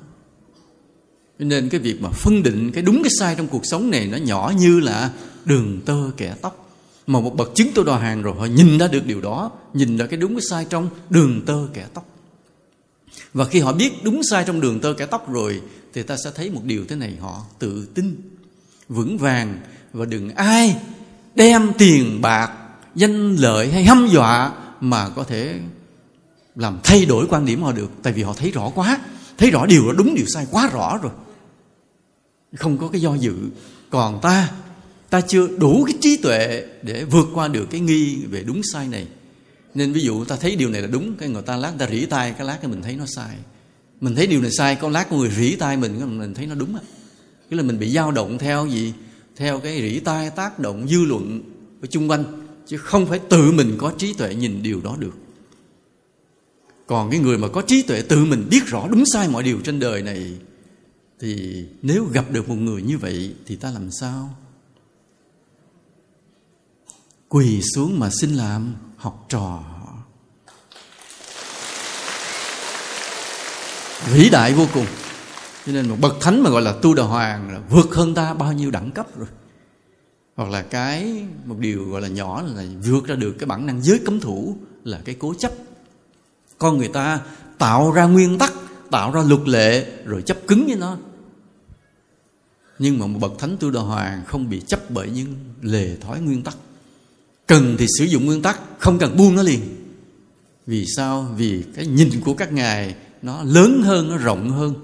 Nên cái việc mà phân định cái đúng, cái sai trong cuộc sống này nó nhỏ như là đường tơ kẻ tóc. Mà một bậc chứng tôi đòi hàng rồi, họ nhìn ra được điều đó, nhìn ra cái đúng, cái sai trong đường tơ kẻ tóc. Và khi họ biết đúng, sai trong đường tơ kẻ tóc rồi, thì ta sẽ thấy một điều thế này, họ tự tin, vững vàng và đừng ai đem tiền bạc, danh lợi hay hăm dọa mà có thể làm thay đổi quan điểm họ được. Tại vì họ thấy rõ quá, thấy rõ điều đó, đúng điều sai quá rõ rồi. Không có cái do dự. Còn ta ta chưa đủ cái trí tuệ để vượt qua được cái nghi về đúng sai này. Nên ví dụ ta thấy điều này là đúng, cái người ta lát ta rỉ tay cái lát cái mình thấy nó sai. Mình thấy điều này sai, có lát có người rỉ tay mình mình thấy nó đúng á. Cái là mình bị dao động theo gì? Theo cái rỉ tai tác động dư luận ở chung quanh, chứ không phải tự mình có trí tuệ nhìn điều đó được. Còn cái người mà có trí tuệ tự mình biết rõ đúng sai mọi điều trên đời này, thì nếu gặp được một người như vậy thì ta làm sao? Quỳ xuống mà xin làm học trò. Vĩ đại vô cùng cho nên một bậc thánh mà gọi là tu đà hoàng là vượt hơn ta bao nhiêu đẳng cấp rồi. Hoặc là cái, một điều gọi là nhỏ là vượt ra được cái bản năng giới cấm thủ là cái cố chấp. Con người ta tạo ra nguyên tắc, tạo ra luật lệ rồi chấp cứng với nó. Nhưng mà một bậc thánh tu đà hoàng không bị chấp bởi những lề thói nguyên tắc. Cần thì sử dụng nguyên tắc, không cần buông nó liền. Vì sao? Vì cái nhìn của các ngài nó lớn hơn, nó rộng hơn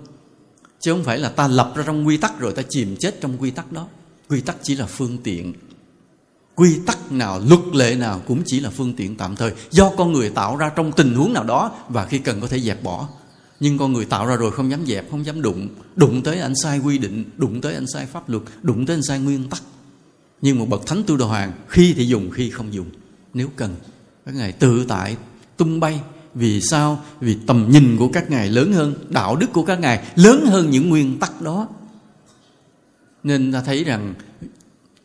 chứ không phải là ta lập ra trong quy tắc rồi ta chìm chết trong quy tắc đó. Quy tắc chỉ là phương tiện. Quy tắc nào, luật lệ nào cũng chỉ là phương tiện tạm thời. Do con người tạo ra trong tình huống nào đó và khi cần có thể dẹp bỏ. Nhưng con người tạo ra rồi không dám dẹp, không dám đụng. Đụng tới anh sai quy định, đụng tới anh sai pháp luật, đụng tới anh sai nguyên tắc. Nhưng một bậc thánh tu đồ hoàng, khi thì dùng, khi không dùng. Nếu cần, các ngài tự tại, tung bay vì sao? Vì tầm nhìn của các ngài lớn hơn, đạo đức của các ngài lớn hơn những nguyên tắc đó. Nên ta thấy rằng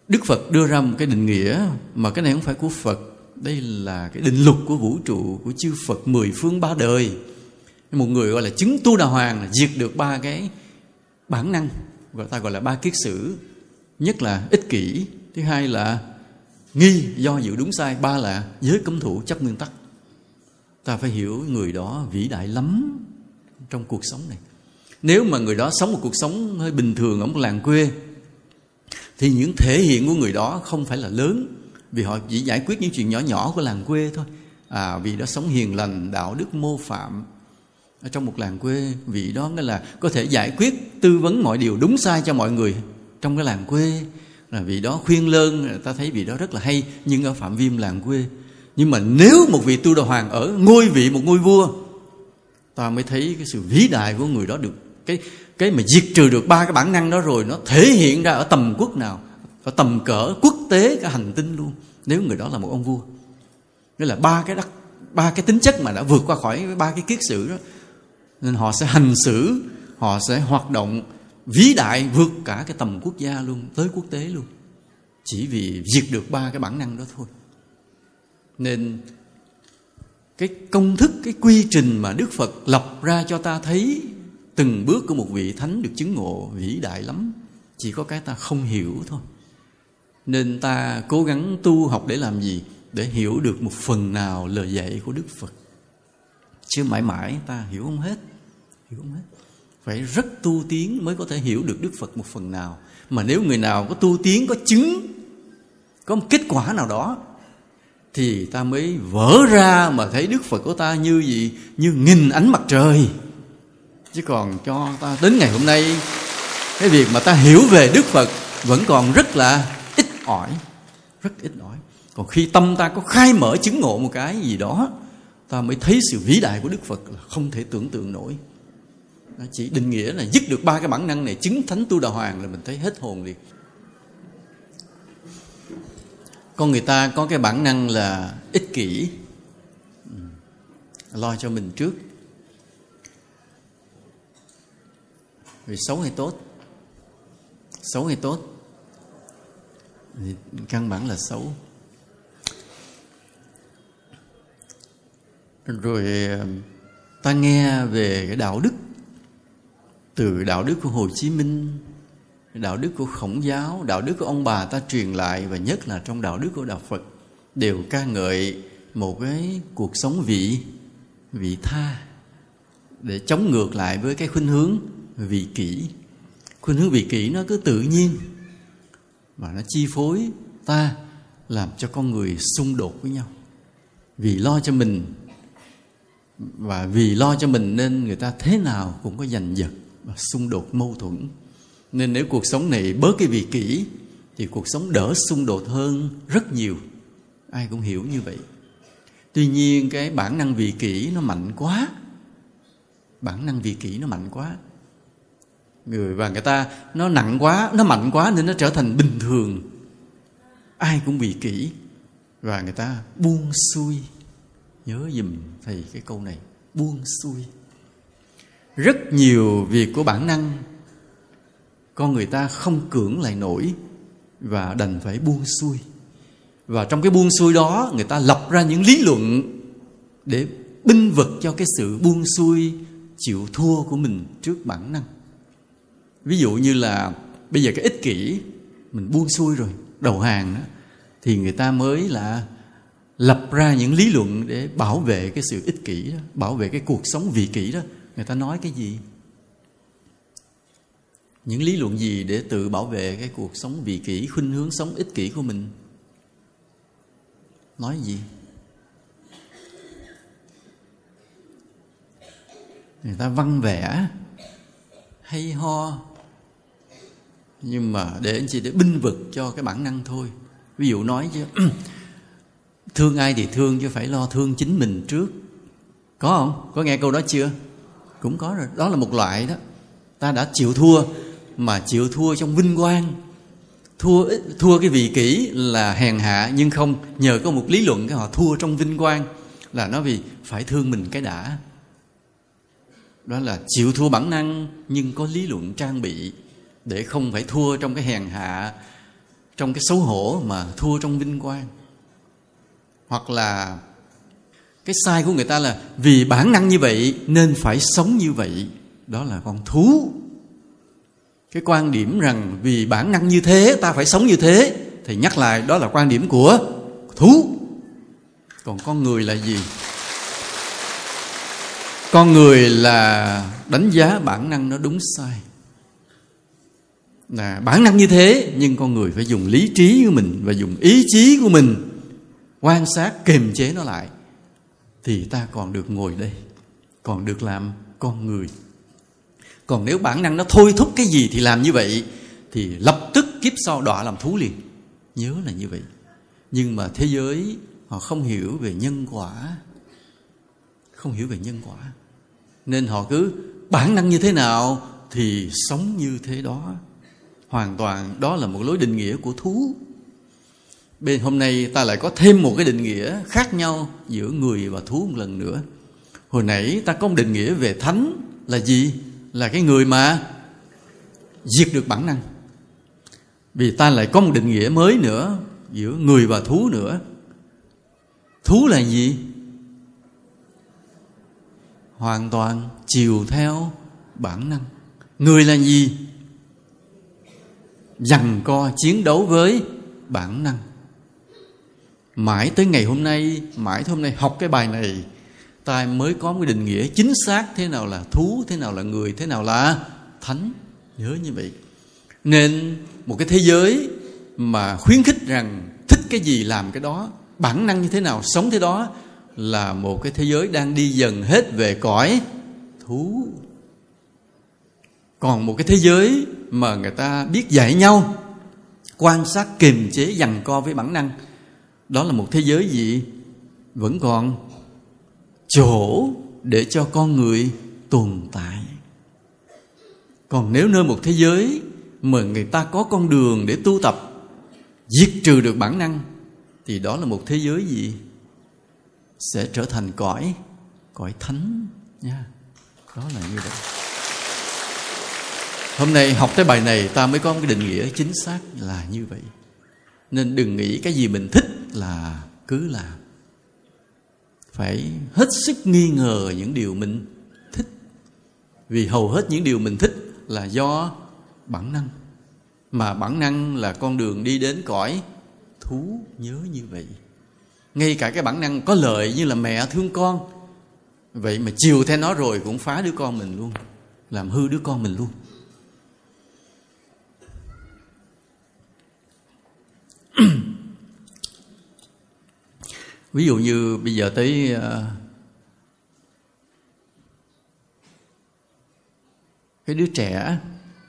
đức phật đưa ra một cái định nghĩa mà cái này không phải của phật. Đây là cái định luật của vũ trụ của chư phật mười phương ba đời. Một người gọi là chứng tu đà hoàng là diệt được ba cái bản năng, gọi ta gọi là ba kiết sử. Nhất là ích kỷ, thứ hai là nghi, do dự đúng sai, ba là giới cấm thủ chấp nguyên tắc ta phải hiểu người đó vĩ đại lắm trong cuộc sống này. Nếu mà người đó sống một cuộc sống hơi bình thường ở một làng quê, thì những thể hiện của người đó không phải là lớn, vì họ chỉ giải quyết những chuyện nhỏ nhỏ của làng quê thôi. À vì đó sống hiền lành, đạo đức mô phạm ở trong một làng quê, vì đó nghĩa là có thể giải quyết, tư vấn mọi điều đúng sai cho mọi người trong cái làng quê. Là vì đó khuyên lơn, ta thấy vì đó rất là hay, nhưng ở phạm vi làng quê nhưng mà nếu một vị tu đà hoàng ở ngôi vị, một ngôi vua, ta mới thấy cái sự vĩ đại của người đó được, cái cái mà diệt trừ được ba cái bản năng đó rồi, nó thể hiện ra ở tầm quốc nào, ở tầm cỡ quốc tế, cả hành tinh luôn. Nếu người đó là một ông vua, nghĩa là ba cái đắc, ba cái tính chất mà đã vượt qua khỏi ba cái kiết sử đó, nên họ sẽ hành xử, họ sẽ hoạt động vĩ đại vượt cả cái tầm quốc gia luôn, tới quốc tế luôn, chỉ vì diệt được ba cái bản năng đó thôi nên cái công thức, cái quy trình mà đức phật lập ra cho ta thấy từng bước của một vị thánh được chứng ngộ vĩ đại lắm, chỉ có cái ta không hiểu thôi. Nên ta cố gắng tu học để làm gì? Để hiểu được một phần nào lời dạy của đức phật. Chứ mãi mãi ta hiểu không hết, hiểu không hết. Phải rất tu tiến mới có thể hiểu được đức phật một phần nào. Mà nếu người nào có tu tiến, có chứng, có một kết quả nào đó thì ta mới vỡ ra mà thấy đức phật của ta như gì? Như nghìn ánh mặt trời. Chứ còn cho ta đến ngày hôm nay, cái việc mà ta hiểu về đức phật vẫn còn rất là ít ỏi, rất ít ỏi. Còn khi tâm ta có khai mở chứng ngộ một cái gì đó, ta mới thấy sự vĩ đại của đức phật là không thể tưởng tượng nổi. Nó chỉ định nghĩa là dứt được ba cái bản năng này, chứng thánh tu đà hoàng là mình thấy hết hồn liền con người ta có cái bản năng là ích kỷ. Lo cho mình trước. Vì xấu hay tốt? Xấu hay tốt? Thì căn bản là xấu. Rồi, ta nghe về cái đạo đức. Từ đạo đức của Hồ Chí Minh đạo đức của khổng giáo, đạo đức của ông bà ta truyền lại, và nhất là trong đạo đức của đạo phật, đều ca ngợi một cái cuộc sống vị vị tha, để chống ngược lại với cái khuynh hướng vị kỷ. Khuynh hướng vị kỷ nó cứ tự nhiên, và nó chi phối ta, làm cho con người xung đột với nhau. Vì lo cho mình, và vì lo cho mình nên người ta thế nào cũng có giành giật và xung đột mâu thuẫn nên nếu cuộc sống này bớt cái vị kỷ, thì cuộc sống đỡ xung đột hơn rất nhiều. Ai cũng hiểu như vậy. Tuy nhiên cái bản năng vị kỷ nó mạnh quá. Bản năng vị kỷ nó mạnh quá. Người và người ta, nó nặng quá, nó mạnh quá nên nó trở thành bình thường. Ai cũng vị kỷ và người ta buông xuôi. Nhớ dùm thầy cái câu này, buông xuôi. Rất nhiều việc của bản năng con người ta không cưỡng lại nổi và đành phải buông xuôi. Và trong cái buông xuôi đó, người ta lập ra những lý luận để binh vực cho cái sự buông xuôi, chịu thua của mình trước bản năng. Ví dụ như là bây giờ cái ích kỷ, mình buông xuôi rồi, đầu hàng đó thì người ta mới là lập ra những lý luận để bảo vệ cái sự ích kỷ đó, bảo vệ cái cuộc sống vị kỷ đó. Người ta nói cái gì? Những lý luận gì để tự bảo vệ cái cuộc sống vị kỷ, khuynh hướng sống ích kỷ của mình? Nói gì? Người ta văn vẽ, hay ho. Nhưng mà để anh chị để binh vực cho cái bản năng thôi. Ví dụ nói chứ, thương ai thì thương chứ phải lo thương chính mình trước. Có không? Có nghe câu đó chưa? Cũng có rồi. Đó là một loại đó. Ta đã chịu thua mà chịu thua trong vinh quang. Thua thua cái vị kỷ là hèn hạ, nhưng không, nhờ có một lý luận cái họ thua trong vinh quang là nó vì phải thương mình cái đã. Đó là chịu thua bản năng, nhưng có lý luận trang bị để không phải thua trong cái hèn hạ, trong cái xấu hổ mà thua trong vinh quang. Hoặc là cái sai của người ta là vì bản năng như vậy nên phải sống như vậy. Đó là con thú cái quan điểm rằng vì bản năng như thế, ta phải sống như thế, thì nhắc lại đó là quan điểm của thú. Còn con người là gì? Con người là đánh giá bản năng nó đúng sai. Là bản năng như thế, nhưng con người phải dùng lý trí của mình và dùng ý chí của mình quan sát, kiềm chế nó lại. Thì ta còn được ngồi đây, còn được làm con người còn nếu bản năng nó thôi thúc cái gì thì làm như vậy, thì lập tức kiếp sau đọa làm thú liền. Nhớ là như vậy. Nhưng mà thế giới, họ không hiểu về nhân quả. Không hiểu về nhân quả. Nên họ cứ, bản năng như thế nào thì sống như thế đó. Hoàn toàn, đó là một lối định nghĩa của thú. Bên hôm nay ta lại có thêm một cái định nghĩa khác nhau giữa người và thú một lần nữa. Hồi nãy ta có một định nghĩa về thánh là gì? Là cái người mà diệt được bản năng. Vì ta lại có một định nghĩa mới nữa, giữa người và thú nữa. Thú là gì? Hoàn toàn chiều theo bản năng. Người là gì? Dằn co chiến đấu với bản năng. Mãi tới ngày hôm nay, mãi tới hôm nay học cái bài này ta mới có một định nghĩa chính xác thế nào là thú, thế nào là người, thế nào là thánh. Nhớ như vậy. Nên một cái thế giới mà khuyến khích rằng thích cái gì làm cái đó, bản năng như thế nào, sống thế đó là một cái thế giới đang đi dần hết về cõi thú. Còn một cái thế giới mà người ta biết dạy nhau, quan sát, kiềm chế dằn co với bản năng, đó là một thế giới gì? Vẫn còn chỗ để cho con người tồn tại. Còn nếu nơi một thế giới mà người ta có con đường để tu tập, diệt trừ được bản năng, thì đó là một thế giới gì? Sẽ trở thành cõi cõi thánh nha. Đó là như vậy. Hôm nay học tới bài này, ta mới có một cái định nghĩa chính xác là như vậy. Nên đừng nghĩ cái gì mình thích là cứ làm phải hết sức nghi ngờ những điều mình thích. Vì hầu hết những điều mình thích là do bản năng. Mà bản năng là con đường đi đến cõi thú nhớ như vậy. Ngay cả cái bản năng có lợi như là mẹ thương con, vậy mà chiều theo nó rồi cũng phá đứa con mình luôn, làm hư đứa con mình luôn. ví dụ như bây giờ tới ờ, cái đứa trẻ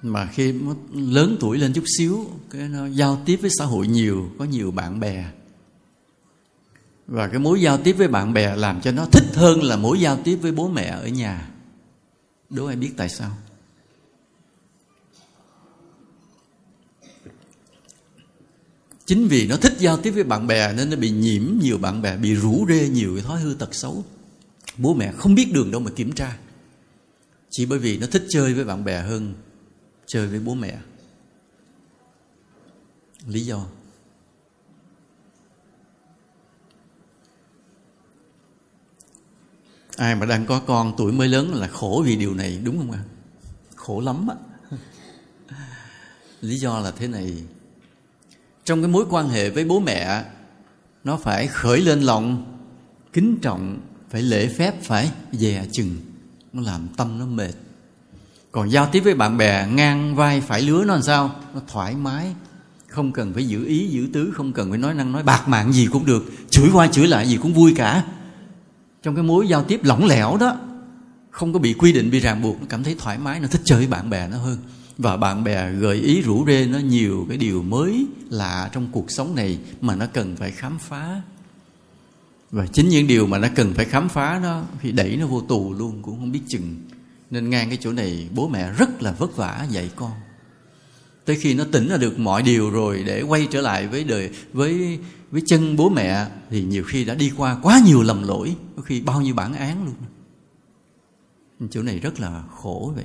mà khi lớn tuổi lên chút xíu, cái nó giao tiếp với xã hội nhiều, có nhiều bạn bè. Và cái mối giao tiếp với bạn bè làm cho nó thích hơn là mối giao tiếp với bố mẹ ở nhà. Đố ai biết tại sao? Chính vì nó thích giao tiếp với bạn bè nên nó bị nhiễm nhiều bạn bè, bị rủ rê nhiều cái thói hư tật xấu. Bố mẹ không biết đường đâu mà kiểm tra. Chỉ bởi vì nó thích chơi với bạn bè hơn chơi với bố mẹ. Lý do? Ai mà đang có con tuổi mới lớn là khổ vì điều này, đúng không ạ? Khổ lắm á. Lý do là thế này trong cái mối quan hệ với bố mẹ, nó phải khởi lên lòng, kính trọng, phải lễ phép, phải dè chừng. Nó làm tâm nó mệt. Còn giao tiếp với bạn bè, ngang vai phải lứa nó làm sao? Nó thoải mái. Không cần phải giữ ý, giữ tứ, không cần phải nói năng, nói bạc mạng gì cũng được. Chửi qua chửi lại gì cũng vui cả. Trong cái mối giao tiếp lỏng lẻo đó, không có bị quy định, bị ràng buộc, nó cảm thấy thoải mái, nó thích chơi với bạn bè nó hơn và bạn bè gợi ý rủ rê nó nhiều cái điều mới lạ trong cuộc sống này mà nó cần phải khám phá. Và chính những điều mà nó cần phải khám phá đó thì đẩy nó vô tù luôn, cũng không biết chừng. Nên ngang cái chỗ này, bố mẹ rất là vất vả dạy con. Tới khi nó tỉnh ra được mọi điều rồi, để quay trở lại với đời, với với chân bố mẹ, thì nhiều khi đã đi qua quá nhiều lầm lỗi, có khi bao nhiêu bản án luôn. Chỗ này rất là khổ vậy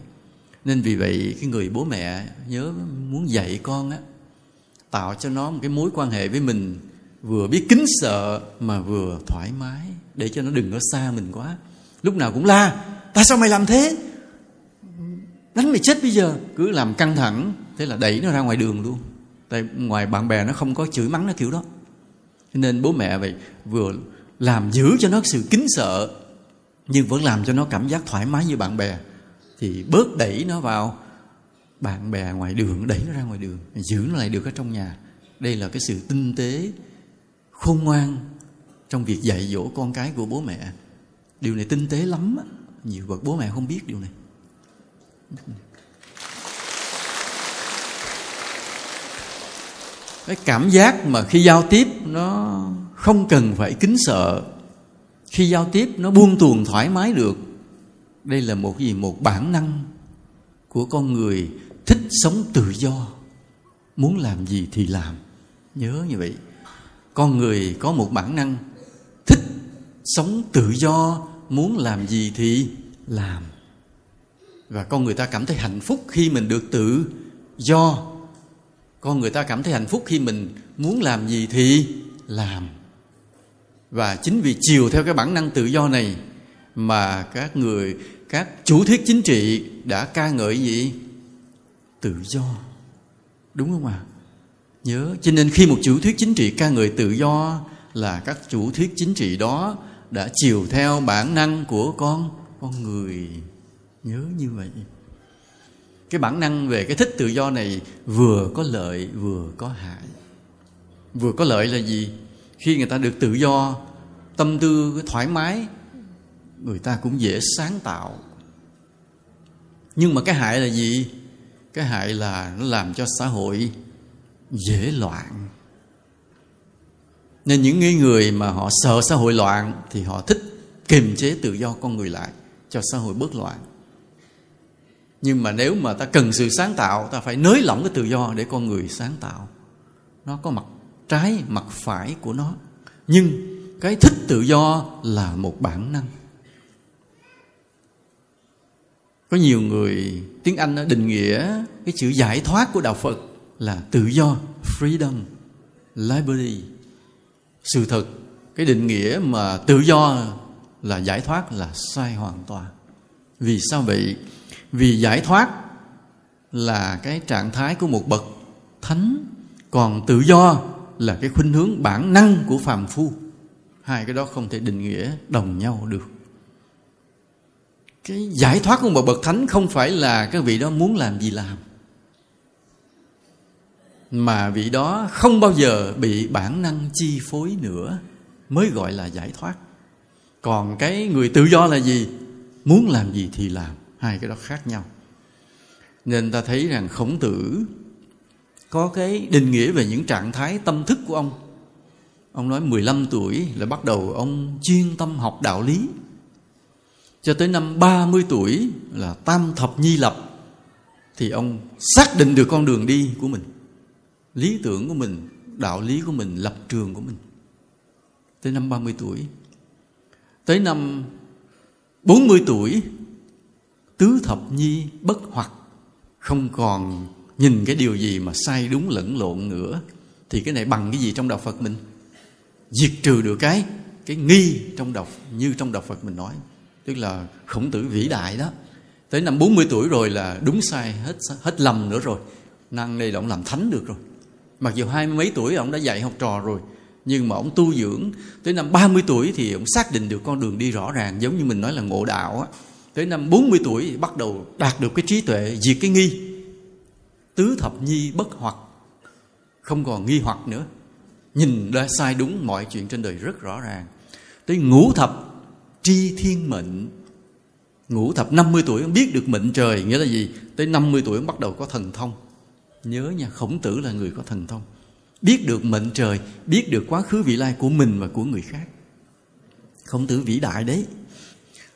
nên vì vậy, cái người bố mẹ nhớ muốn dạy con á, tạo cho nó một cái mối quan hệ với mình, vừa biết kính sợ mà vừa thoải mái, để cho nó đừng có xa mình quá. Lúc nào cũng la tại sao mày làm thế? Đánh mày chết bây giờ. Cứ làm căng thẳng, thế là đẩy nó ra ngoài đường luôn. Tại ngoài bạn bè nó không có chửi mắng nó kiểu đó. Nên bố mẹ vậy, vừa làm giữ cho nó sự kính sợ, nhưng vẫn làm cho nó cảm giác thoải mái như bạn bè thì bớt đẩy nó vào. Bạn bè ngoài đường, đẩy nó ra ngoài đường, giữ nó lại được ở trong nhà. Đây là cái sự tinh tế, khôn ngoan trong việc dạy dỗ con cái của bố mẹ. Điều này tinh tế lắm nhiều bậc bố mẹ không biết điều này. Cái cảm giác mà khi giao tiếp nó không cần phải kính sợ. Khi giao tiếp nó buông tuồng thoải mái được đây là một gì? Một bản năng của con người thích sống tự do. Muốn làm gì thì làm. Nhớ như vậy. Con người có một bản năng thích sống tự do, muốn làm gì thì làm. Và con người ta cảm thấy hạnh phúc khi mình được tự do. Con người ta cảm thấy hạnh phúc khi mình muốn làm gì thì làm. Và chính vì chiều theo cái bản năng tự do này mà các người các chủ thuyết chính trị đã ca ngợi gì? Tự do. Đúng không ạ? À? nhớ, cho nên khi một chủ thuyết chính trị ca ngợi tự do là các chủ thuyết chính trị đó đã chiều theo bản năng của con con người. Nhớ như vậy. Cái bản năng về cái thích tự do này vừa có lợi, vừa có hại. Vừa có lợi là gì? Khi người ta được tự do, tâm tư thoải mái người ta cũng dễ sáng tạo. Nhưng mà cái hại là gì? Cái hại là nó làm cho xã hội dễ loạn. Nên những người mà họ sợ xã hội loạn thì họ thích kiềm chế tự do con người lại, cho xã hội bớt loạn. Nhưng mà nếu mà ta cần sự sáng tạo, ta phải nới lỏng cái tự do để con người sáng tạo. Nó có mặt trái, mặt phải của nó. Nhưng cái thích tự do là một bản năng có nhiều người, tiếng anh nó định nghĩa cái chữ giải thoát của đạo phật là tự do, freedom, liberty. Sự thật, cái định nghĩa mà tự do là giải thoát là sai hoàn toàn. Vì sao vậy? Vì giải thoát là cái trạng thái của một bậc thánh, còn tự do là cái khuynh hướng bản năng của phàm phu. Hai cái đó không thể định nghĩa đồng nhau được cái giải thoát của một bậc thánh không phải là cái vị đó muốn làm gì làm, mà vị đó không bao giờ bị bản năng chi phối nữa mới gọi là giải thoát. Còn cái người tự do là gì? Muốn làm gì thì làm, hai cái đó khác nhau. Nên ta thấy rằng khổng tử có cái định nghĩa về những trạng thái tâm thức của ông. Ông nói 15 tuổi là bắt đầu ông chuyên tâm học đạo lý cho tới năm 30 tuổi là tam thập nhi lập, thì ông xác định được con đường đi của mình, lý tưởng của mình, đạo lý của mình, lập trường của mình. Tới năm 30 tuổi. Tới năm 40 tuổi, tứ thập nhi bất hoặc, không còn nhìn cái điều gì mà sai đúng lẫn lộn nữa, thì cái này bằng cái gì trong đạo Phật mình? Diệt trừ được cái cái nghi trong đạo, như trong đạo Phật mình nói tức là khổng tử vĩ đại đó. Tới năm 40 tuổi rồi là đúng sai, hết hết lầm nữa rồi. Năng đây là ông làm thánh được rồi. Mặc dù hai mươi mấy tuổi ông đã dạy học trò rồi, nhưng mà ông tu dưỡng. Tới năm 30 tuổi thì ông xác định được con đường đi rõ ràng, giống như mình nói là ngộ đạo á. Tới năm 40 tuổi thì bắt đầu đạt được cái trí tuệ diệt cái nghi. Tứ thập nhi bất hoặc, không còn nghi hoặc nữa. Nhìn ra sai đúng, mọi chuyện trên đời rất rõ ràng. Tới ngũ thập tri thiên mệnh. Ngũ thập 50 tuổi ông biết được mệnh trời, nghĩa là gì? Tới 50 tuổi ông bắt đầu có thần thông. Nhớ nha, khổng tử là người có thần thông. Biết được mệnh trời, biết được quá khứ vị lai của mình và của người khác. Khổng tử vĩ đại đấy.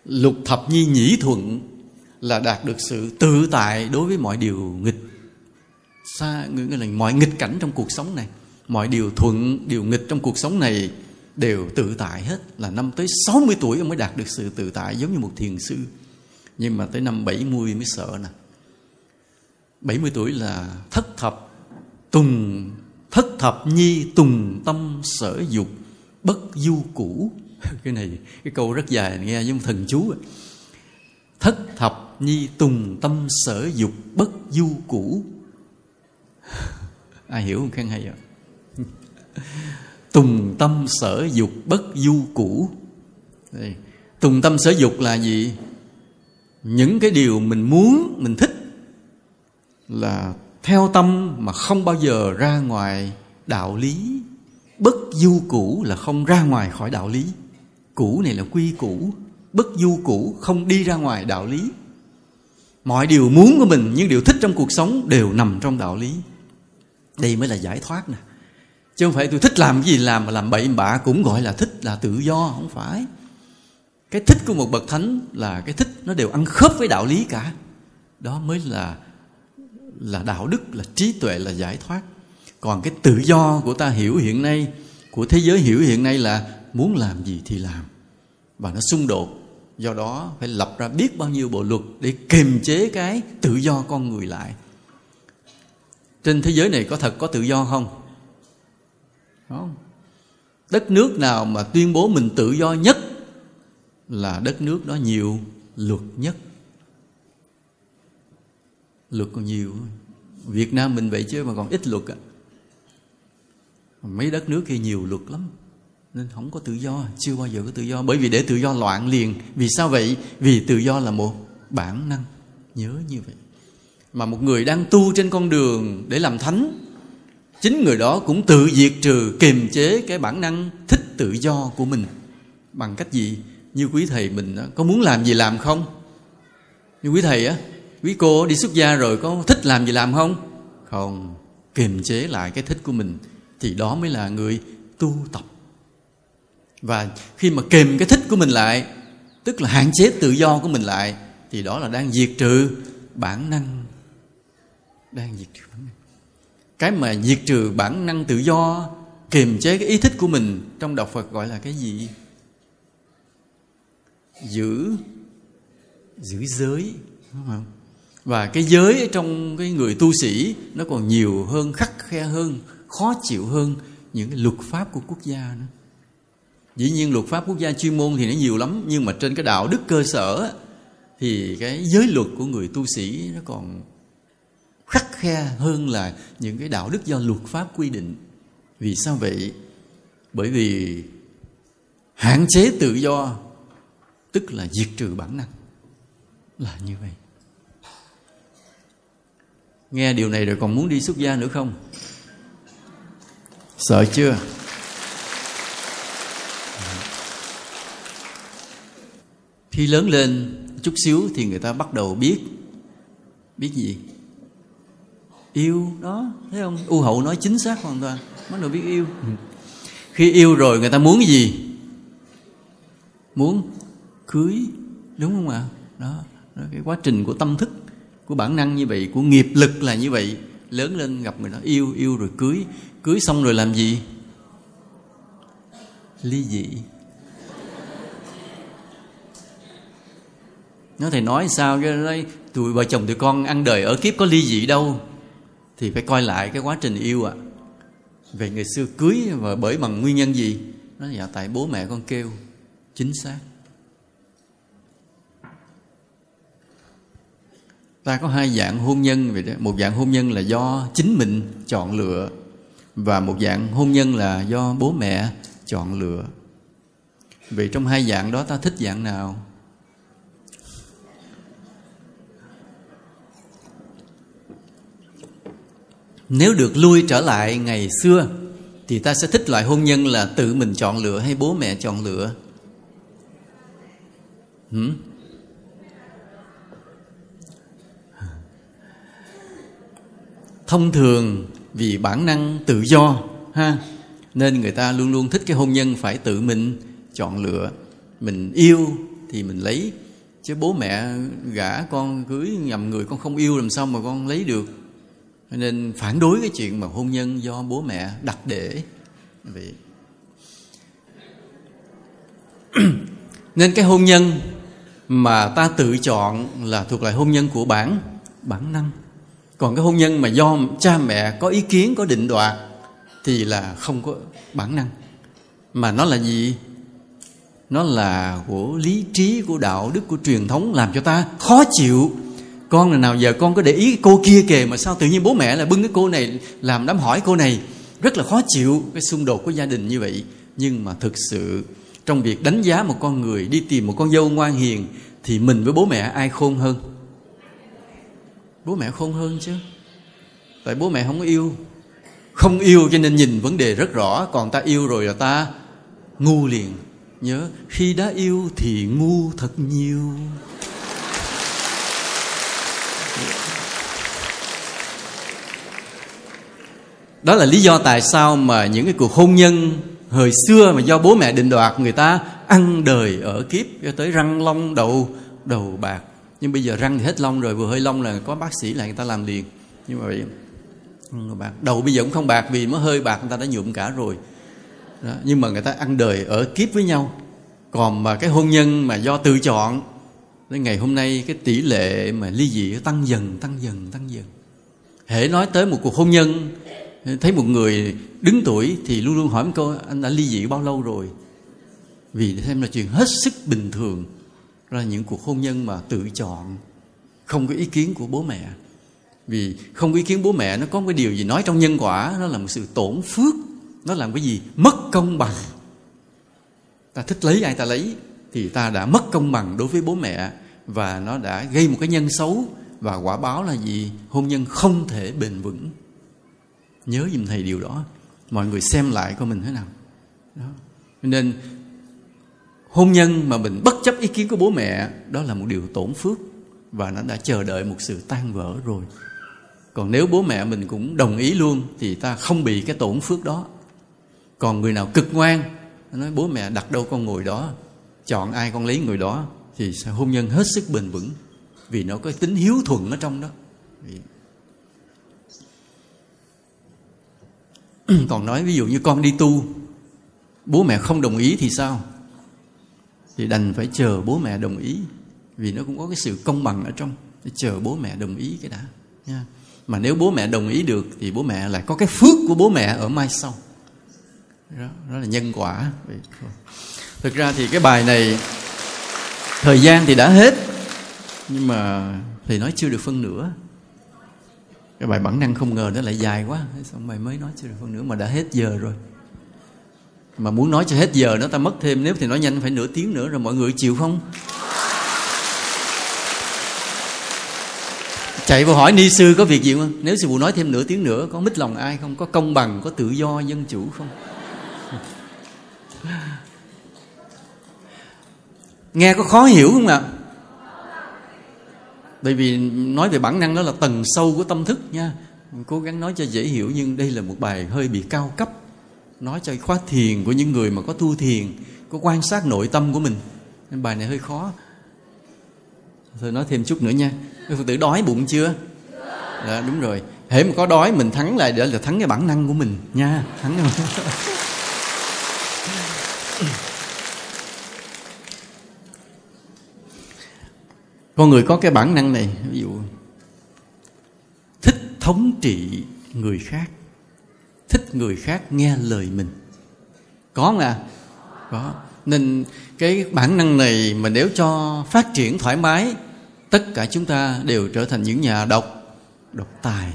Lục thập nhi nhĩ thuận là đạt được sự tự tại đối với mọi điều nghịch. Xa nghĩa là mọi nghịch cảnh trong cuộc sống này. Mọi điều thuận, điều nghịch trong cuộc sống này đều tự tại hết, là năm tới 60 tuổi ông mới đạt được sự tự tại giống như một thiền sư. Nhưng mà tới năm 70 mới sợ nè. 70 tuổi là thất thập tùng thất thập nhi tùng tâm sở dục, bất du cũ cái này, cái câu rất dài nghe giống thần chú thất thập nhi tùng tâm sở dục, bất du cũ ai hiểu không? Khen hay vậy. tùng tâm sở dục bất du cũ tùng tâm sở dục là gì? Những cái điều mình muốn, mình thích là theo tâm mà không bao giờ ra ngoài đạo lý. Bất du cũ là không ra ngoài khỏi đạo lý. Cũ này là quy cũ bất du cũ không đi ra ngoài đạo lý. Mọi điều muốn của mình, những điều thích trong cuộc sống đều nằm trong đạo lý. Đây mới là giải thoát nè chứ không phải tôi thích làm cái gì làm, mà làm bậy bạ cũng gọi là thích là tự do, không phải. Cái thích của một bậc thánh là cái thích nó đều ăn khớp với đạo lý cả. Đó mới là là đạo đức, là trí tuệ, là giải thoát. Còn cái tự do của ta hiểu hiện nay, của thế giới hiểu hiện nay là muốn làm gì thì làm. Và nó xung đột. Do đó phải lập ra biết bao nhiêu bộ luật để kiềm chế cái tự do con người lại. Trên thế giới này có thật có tự do không? Không? Đất nước nào mà tuyên bố mình tự do nhất là đất nước đó nhiều luật nhất. Luật còn nhiều. Việt Nam mình vậy chứ mà còn ít luật à. mấy đất nước kia nhiều luật lắm, nên không có tự do, chưa bao giờ có tự do. Bởi vì để tự do loạn liền. Vì sao vậy? Vì tự do là một bản năng. Nhớ như vậy. Mà một người đang tu trên con đường để làm thánh chính người đó cũng tự diệt trừ, kiềm chế cái bản năng thích tự do của mình. Bằng cách gì? Như quý thầy mình có muốn làm gì làm không? Như quý thầy á, quý cô đi xuất gia rồi có thích làm gì làm không? Không, kiềm chế lại cái thích của mình thì đó mới là người tu tập. Và khi mà kềm cái thích của mình lại, tức là hạn chế tự do của mình lại, thì đó là đang diệt trừ bản năng. Đang diệt trừ bản năng cái mà diệt trừ bản năng tự do kiềm chế cái ý thích của mình trong đạo phật gọi là cái gì? Giữ. Giữ giới đúng không? Và cái giới trong cái người tu sĩ nó còn nhiều hơn khắc khe hơn khó chịu hơn những cái luật pháp của quốc gia nữa. Dĩ nhiên luật pháp quốc gia chuyên môn thì nó nhiều lắm nhưng mà trên cái đạo đức cơ sở thì cái giới luật của người tu sĩ nó còn khắc khe hơn là những cái đạo đức do luật pháp quy định. Vì sao vậy? Bởi vì hạn chế tự do, tức là diệt trừ bản năng, là như vậy. Nghe điều này rồi còn muốn đi xuất gia nữa không? Sợ chưa? Khi lớn lên, chút xíu thì người ta bắt đầu biết. Biết gì? Yêu đó thấy không? U hậu nói chính xác hoàn toàn bắt đầu biết yêu. Khi yêu rồi người ta muốn gì? Muốn cưới đúng không ạ? Đó, đó cái quá trình của tâm thức của bản năng như vậy của nghiệp lực là như vậy. Lớn lên gặp người đó yêu yêu rồi cưới. Cưới xong rồi làm gì? Ly dị. Nó thầy nói sao? Cái nói tụi vợ chồng tụi con ăn đời ở kiếp có ly dị đâu thì phải coi lại cái quá trình yêu ạ. À. về người xưa cưới và bởi bằng nguyên nhân gì? Nó dạ tại bố mẹ con kêu. Chính xác. Ta có hai dạng hôn nhân vậy đó. Một dạng hôn nhân là do chính mình chọn lựa và một dạng hôn nhân là do bố mẹ chọn lựa. Vậy trong hai dạng đó ta thích dạng nào? Nếu được lui trở lại ngày xưa, thì ta sẽ thích loại hôn nhân là tự mình chọn lựa hay bố mẹ chọn lựa? Hmm? thông thường, vì bản năng tự do, ha, nên người ta luôn luôn thích cái hôn nhân phải tự mình chọn lựa. Mình yêu thì mình lấy, chứ bố mẹ gả con, cưới nhầm người con không yêu làm sao mà con lấy được? Nên phản đối cái chuyện mà hôn nhân do bố mẹ đặt để. Vậy nên cái hôn nhân mà ta tự chọn là thuộc lại hôn nhân của bản bản năng. Còn cái hôn nhân mà do cha mẹ có ý kiến, có định đoạt thì là không có bản năng. Mà nó là gì? Nó là của lý trí, của đạo đức, của truyền thống làm cho ta khó chịu con là nào giờ con có để ý cô kia kìa, mà sao tự nhiên bố mẹ lại bưng cái cô này làm đám hỏi cô này? Rất là khó chịu cái xung đột của gia đình như vậy. Nhưng mà thực sự, trong việc đánh giá một con người, đi tìm một con dâu ngoan hiền, thì mình với bố mẹ ai khôn hơn? Bố mẹ khôn hơn chứ. Tại bố mẹ không yêu. Không yêu cho nên nhìn vấn đề rất rõ. Còn ta yêu rồi là ta ngu liền. Nhớ, khi đã yêu thì ngu thật nhiều. Đó là lý do tại sao mà những cái cuộc hôn nhân hồi xưa mà do bố mẹ định đoạt người ta ăn đời ở kiếp cho tới răng long đầu đầu bạc. Nhưng bây giờ răng thì hết lông rồi, vừa hơi lông là có bác sĩ lại người ta làm liền. Nhưng mà vậy bạc. Đầu bây giờ cũng không bạc vì mới hơi bạc, người ta đã nhuộm cả rồi. Đó. nhưng mà người ta ăn đời ở kiếp với nhau. Còn mà cái hôn nhân mà do tự chọn, đến ngày hôm nay cái tỷ lệ mà ly dị tăng dần tăng dần tăng dần. Hễ nói tới một cuộc hôn nhân thấy một người đứng tuổi thì luôn luôn hỏi một câu, anh đã ly dị bao lâu rồi? Vì xem là chuyện hết sức bình thường là những cuộc hôn nhân mà tự chọn, không có ý kiến của bố mẹ. Vì không có ý kiến bố mẹ nó có một cái điều gì nói trong nhân quả, nó là một sự tổn phước, nó làm cái gì? Mất công bằng. Ta thích lấy ai ta lấy, thì ta đã mất công bằng đối với bố mẹ và nó đã gây một cái nhân xấu và quả báo là gì? Hôn nhân không thể bền vững nhớ giùm thầy điều đó. Mọi người xem lại coi mình thế nào. Đó. nên, hôn nhân mà mình bất chấp ý kiến của bố mẹ, đó là một điều tổn phước và nó đã chờ đợi một sự tan vỡ rồi. Còn nếu bố mẹ mình cũng đồng ý luôn thì ta không bị cái tổn phước đó. Còn người nào cực ngoan nói, bố mẹ đặt đâu con ngồi đó, chọn ai con lấy người đó thì sẽ hôn nhân hết sức bền vững. Vì nó có tính hiếu thuận ở trong đó. còn nói ví dụ như con đi tu bố mẹ không đồng ý thì sao? Thì đành phải chờ bố mẹ đồng ý vì nó cũng có cái sự công bằng ở trong chờ bố mẹ đồng ý cái đã nha. Mà nếu bố mẹ đồng ý được thì bố mẹ lại có cái phước của bố mẹ ở mai sau. Đó, đó là nhân quả. Thực ra thì cái bài này thời gian thì đã hết nhưng mà thầy nói chưa được phân nửa cái bài bản năng không ngờ nó lại dài quá. Xong mày mới nói chưa được phân nửa mà đã hết giờ rồi. Mà muốn nói cho hết giờ nó ta mất thêm, nếu thì nói nhanh phải nửa tiếng nữa rồi mọi người chịu không? Chạy vào hỏi ni sư có việc gì không? Nếu sư phụ nói thêm nửa tiếng nữa, có mít lòng ai không? Có công bằng, có tự do dân chủ không? Nghe có khó hiểu không ạ? Bởi vì nói về bản năng đó là tầng sâu của tâm thức nha. Cố gắng nói cho dễ hiểu nhưng đây là một bài hơi bị cao cấp. Nói cho khóa thiền của những người mà có tu thiền có quan sát nội tâm của mình. Nên bài này hơi khó. Thôi nói thêm chút nữa nha. Các phật tử đói bụng chưa? Đó, đúng rồi. Hễ mà có đói mình thắng lại để là thắng cái bản năng của mình nha. Thắng cái con người có cái bản năng này, ví dụ, thích thống trị người khác, thích người khác nghe lời mình. Có không à có. Nên cái bản năng này mà nếu cho phát triển thoải mái, tất cả chúng ta đều trở thành những nhà độc độc tài.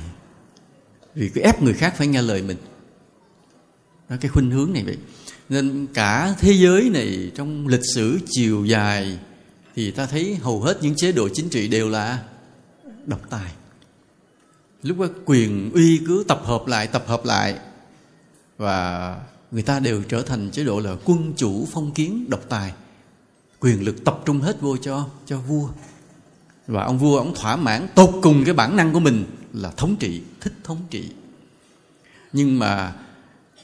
Vì cứ ép người khác phải nghe lời mình. Đó, cái khuynh hướng này vậy. Nên cả thế giới này trong lịch sử chiều dài thì ta thấy hầu hết những chế độ chính trị đều là độc tài. Lúc đó quyền uy cứ tập hợp lại, tập hợp lại. Và người ta đều trở thành chế độ là quân chủ phong kiến, độc tài. Quyền lực tập trung hết vô cho cho vua. Và ông vua ông thỏa mãn tột cùng cái bản năng của mình là thống trị, thích thống trị. Nhưng mà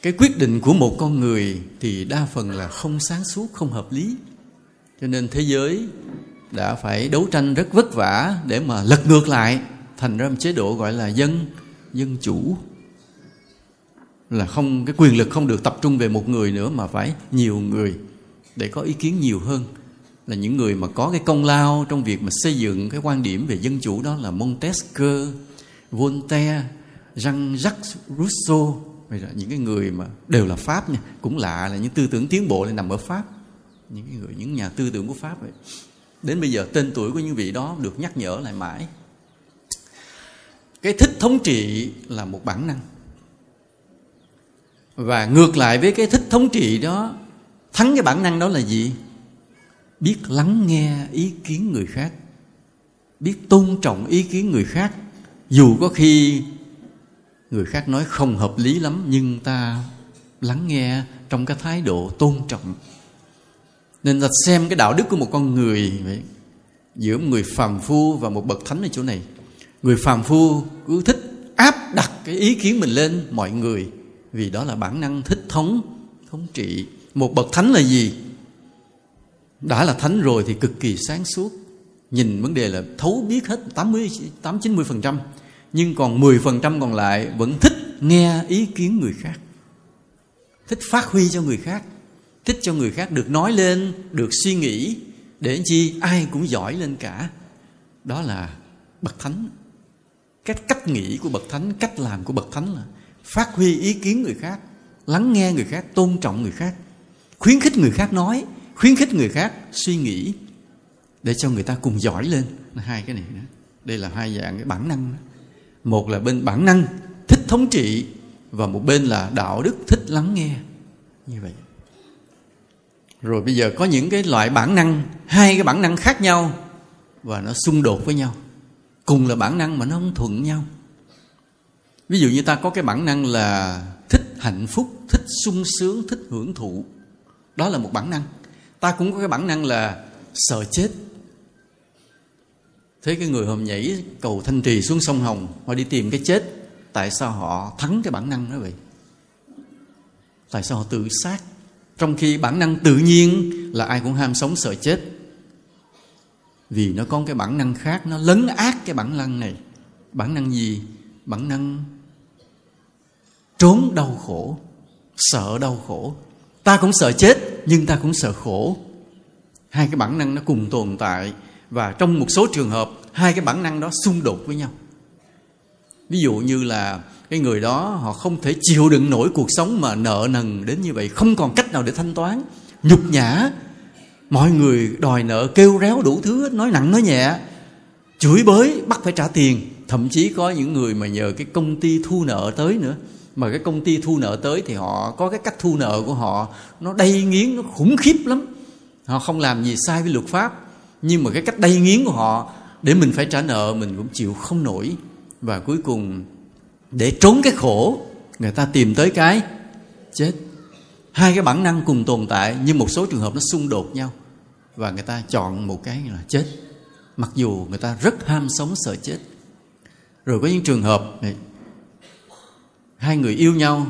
cái quyết định của một con người thì đa phần là không sáng suốt, không hợp lý cho nên thế giới đã phải đấu tranh rất vất vả để mà lật ngược lại thành ra một chế độ gọi là dân dân chủ. Là không cái quyền lực không được tập trung về một người nữa mà phải nhiều người để có ý kiến nhiều hơn. Là những người mà có cái công lao trong việc mà xây dựng cái quan điểm về dân chủ đó là Montesquieu, Voltaire, Jean-Jacques Rousseau. Bây giờ những cái người mà đều là Pháp nha Cũng lạ là những tư tưởng tiến bộ lại nằm ở Pháp. Những người, những nhà tư tưởng của Pháp vậy Đến bây giờ tên tuổi của những vị đó được nhắc nhở lại mãi. Cái thích thống trị là một bản năng. Và ngược lại với cái thích thống trị đó Thắng cái bản năng đó là gì? Biết lắng nghe ý kiến người khác. Biết tôn trọng ý kiến người khác. Dù có khi người khác nói không hợp lý lắm nhưng ta lắng nghe trong cái thái độ tôn trọng nên ta xem cái đạo đức của một con người vậy, giữa một người phàm phu và một bậc thánh ở chỗ này. Người phàm phu cứ thích áp đặt cái ý kiến mình lên mọi người vì đó là bản năng thích thống thống trị. Một bậc thánh là gì? Đã là thánh rồi thì cực kỳ sáng suốt. Nhìn vấn đề là thấu biết hết 80 8 90 phần trăm nhưng còn 10% còn lại vẫn thích nghe ý kiến người khác thích phát huy cho người khác thích cho người khác được nói lên, được suy nghĩ, để chi ai cũng giỏi lên cả. Đó là bậc thánh. Cách cách nghĩ của bậc thánh, cách làm của bậc thánh là phát huy ý kiến người khác, lắng nghe người khác, tôn trọng người khác, khuyến khích người khác nói, khuyến khích người khác suy nghĩ, để cho người ta cùng giỏi lên. Hai cái này nữa đây là hai dạng cái bản năng đó. Một là bên bản năng thích thống trị và một bên là đạo đức thích lắng nghe. Như vậy rồi bây giờ có những cái loại bản năng, hai cái bản năng khác nhau và nó xung đột với nhau. Cùng là bản năng mà nó không thuận nhau. Ví dụ như ta có cái bản năng là thích hạnh phúc, thích sung sướng, thích hưởng thụ. Đó là một bản năng. Ta cũng có cái bản năng là sợ chết. Thế cái người hòm nhảy cầu thanh trì xuống sông Hồng, Họ đi tìm cái chết, Tại sao họ thắng cái bản năng đó vậy? Tại sao họ tự sát? Trong khi bản năng tự nhiên Là ai cũng ham sống sợ chết. Vì nó có cái bản năng khác, Nó lấn át cái bản năng này. Bản năng gì? Bản năng trốn đau khổ, Sợ đau khổ. Ta cũng sợ chết, Nhưng ta cũng sợ khổ. Hai cái bản năng nó cùng tồn tại, và trong một số trường hợp, hai cái bản năng đó xung đột với nhau ví dụ như là cái người đó họ không thể chịu đựng nổi cuộc sống mà nợ nần đến như vậy, không còn cách nào để thanh toán. Nhục nhã. Mọi người đòi nợ, kêu réo đủ thứ nói nặng, nói nhẹ. Chửi bới, bắt phải trả tiền. Thậm chí có những người mà nhờ cái công ty thu nợ tới nữa. Mà cái công ty thu nợ tới thì họ, có cái cách thu nợ của họ, nó đầy nghiến, nó khủng khiếp lắm. Họ không làm gì sai với luật pháp. Nhưng mà cái cách đầy nghiến của họ, để mình phải trả nợ, mình cũng chịu không nổi và cuối cùng, để trốn cái khổ, người ta tìm tới cái chết. Hai cái bản năng cùng tồn tại nhưng một số trường hợp nó xung đột nhau. Và người ta chọn một cái là chết. Mặc dù người ta rất ham sống sợ chết. Rồi có những trường hợp, này, hai người yêu nhau,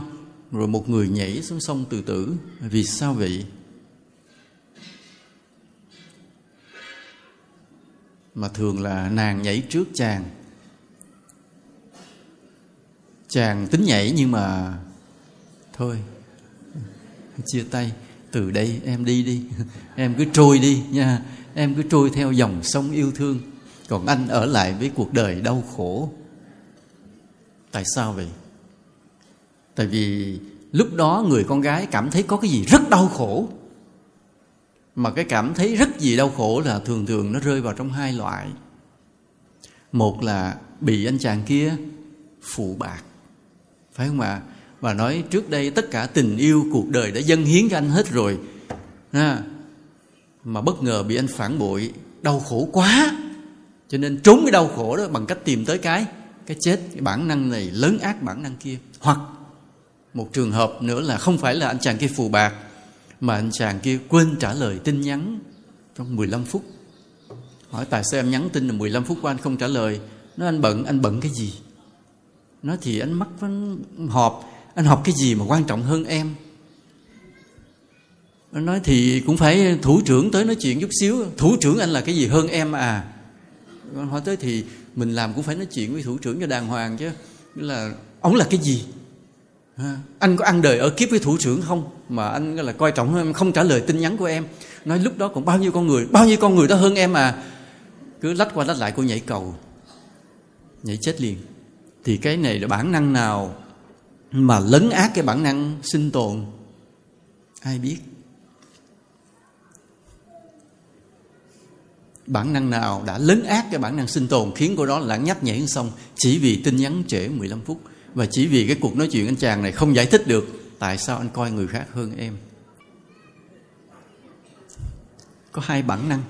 rồi một người nhảy xuống sông tự tử. Vì sao vậy? Mà thường là nàng nhảy trước chàng chàng tính nhảy nhưng mà thôi, chia tay. Từ đây em đi đi, em cứ trôi đi nha. Em cứ trôi theo dòng sông yêu thương. Còn anh ở lại với cuộc đời đau khổ. Tại sao vậy? Tại vì lúc đó người con gái cảm thấy có cái gì rất đau khổ. Mà cái cảm thấy rất gì đau khổ là thường thường nó rơi vào trong hai loại. Một là bị anh chàng kia phụ bạc phải không ạ? Và nói trước đây tất cả tình yêu cuộc đời đã dâng hiến cho anh hết rồi. À, mà bất ngờ bị anh phản bội đau khổ quá. Cho nên trốn cái đau khổ đó bằng cách tìm tới cái cái chết cái bản năng này lớn ác bản năng kia. Hoặc một trường hợp nữa là không phải là anh chàng kia phù bạc mà anh chàng kia quên trả lời tin nhắn trong 15 phút. Hỏi tại sao em nhắn tin là 15 phút qua anh không trả lời. Nó anh bận anh bận cái gì? Nó thì anh mắc họp. Anh học cái gì mà quan trọng hơn em? Nó nói thì cũng phải thủ trưởng tới nói chuyện chút xíu. Thủ trưởng anh là cái gì hơn em à? Con hỏi tới thì mình làm cũng phải nói chuyện với thủ trưởng cho đàng hoàng chứ. Là, ông là cái gì? Anh có ăn đời ở kiếp với thủ trưởng không? Mà anh là coi trọng em, không trả lời tin nhắn của em. Nói lúc đó còn bao nhiêu con người, bao nhiêu con người đó hơn em à? Cứ lách qua lách lại cô nhảy cầu, nhảy chết liền thì cái này là bản năng nào mà lấn át cái bản năng sinh tồn? Ai biết? Bản năng nào đã lấn át cái bản năng sinh tồn khiến cô đó lãng nhách nhảy xong chỉ vì tin nhắn trễ 15 phút? Và chỉ vì cái cuộc nói chuyện anh chàng này không giải thích được, tại sao anh coi người khác hơn em? Có hai bản năng.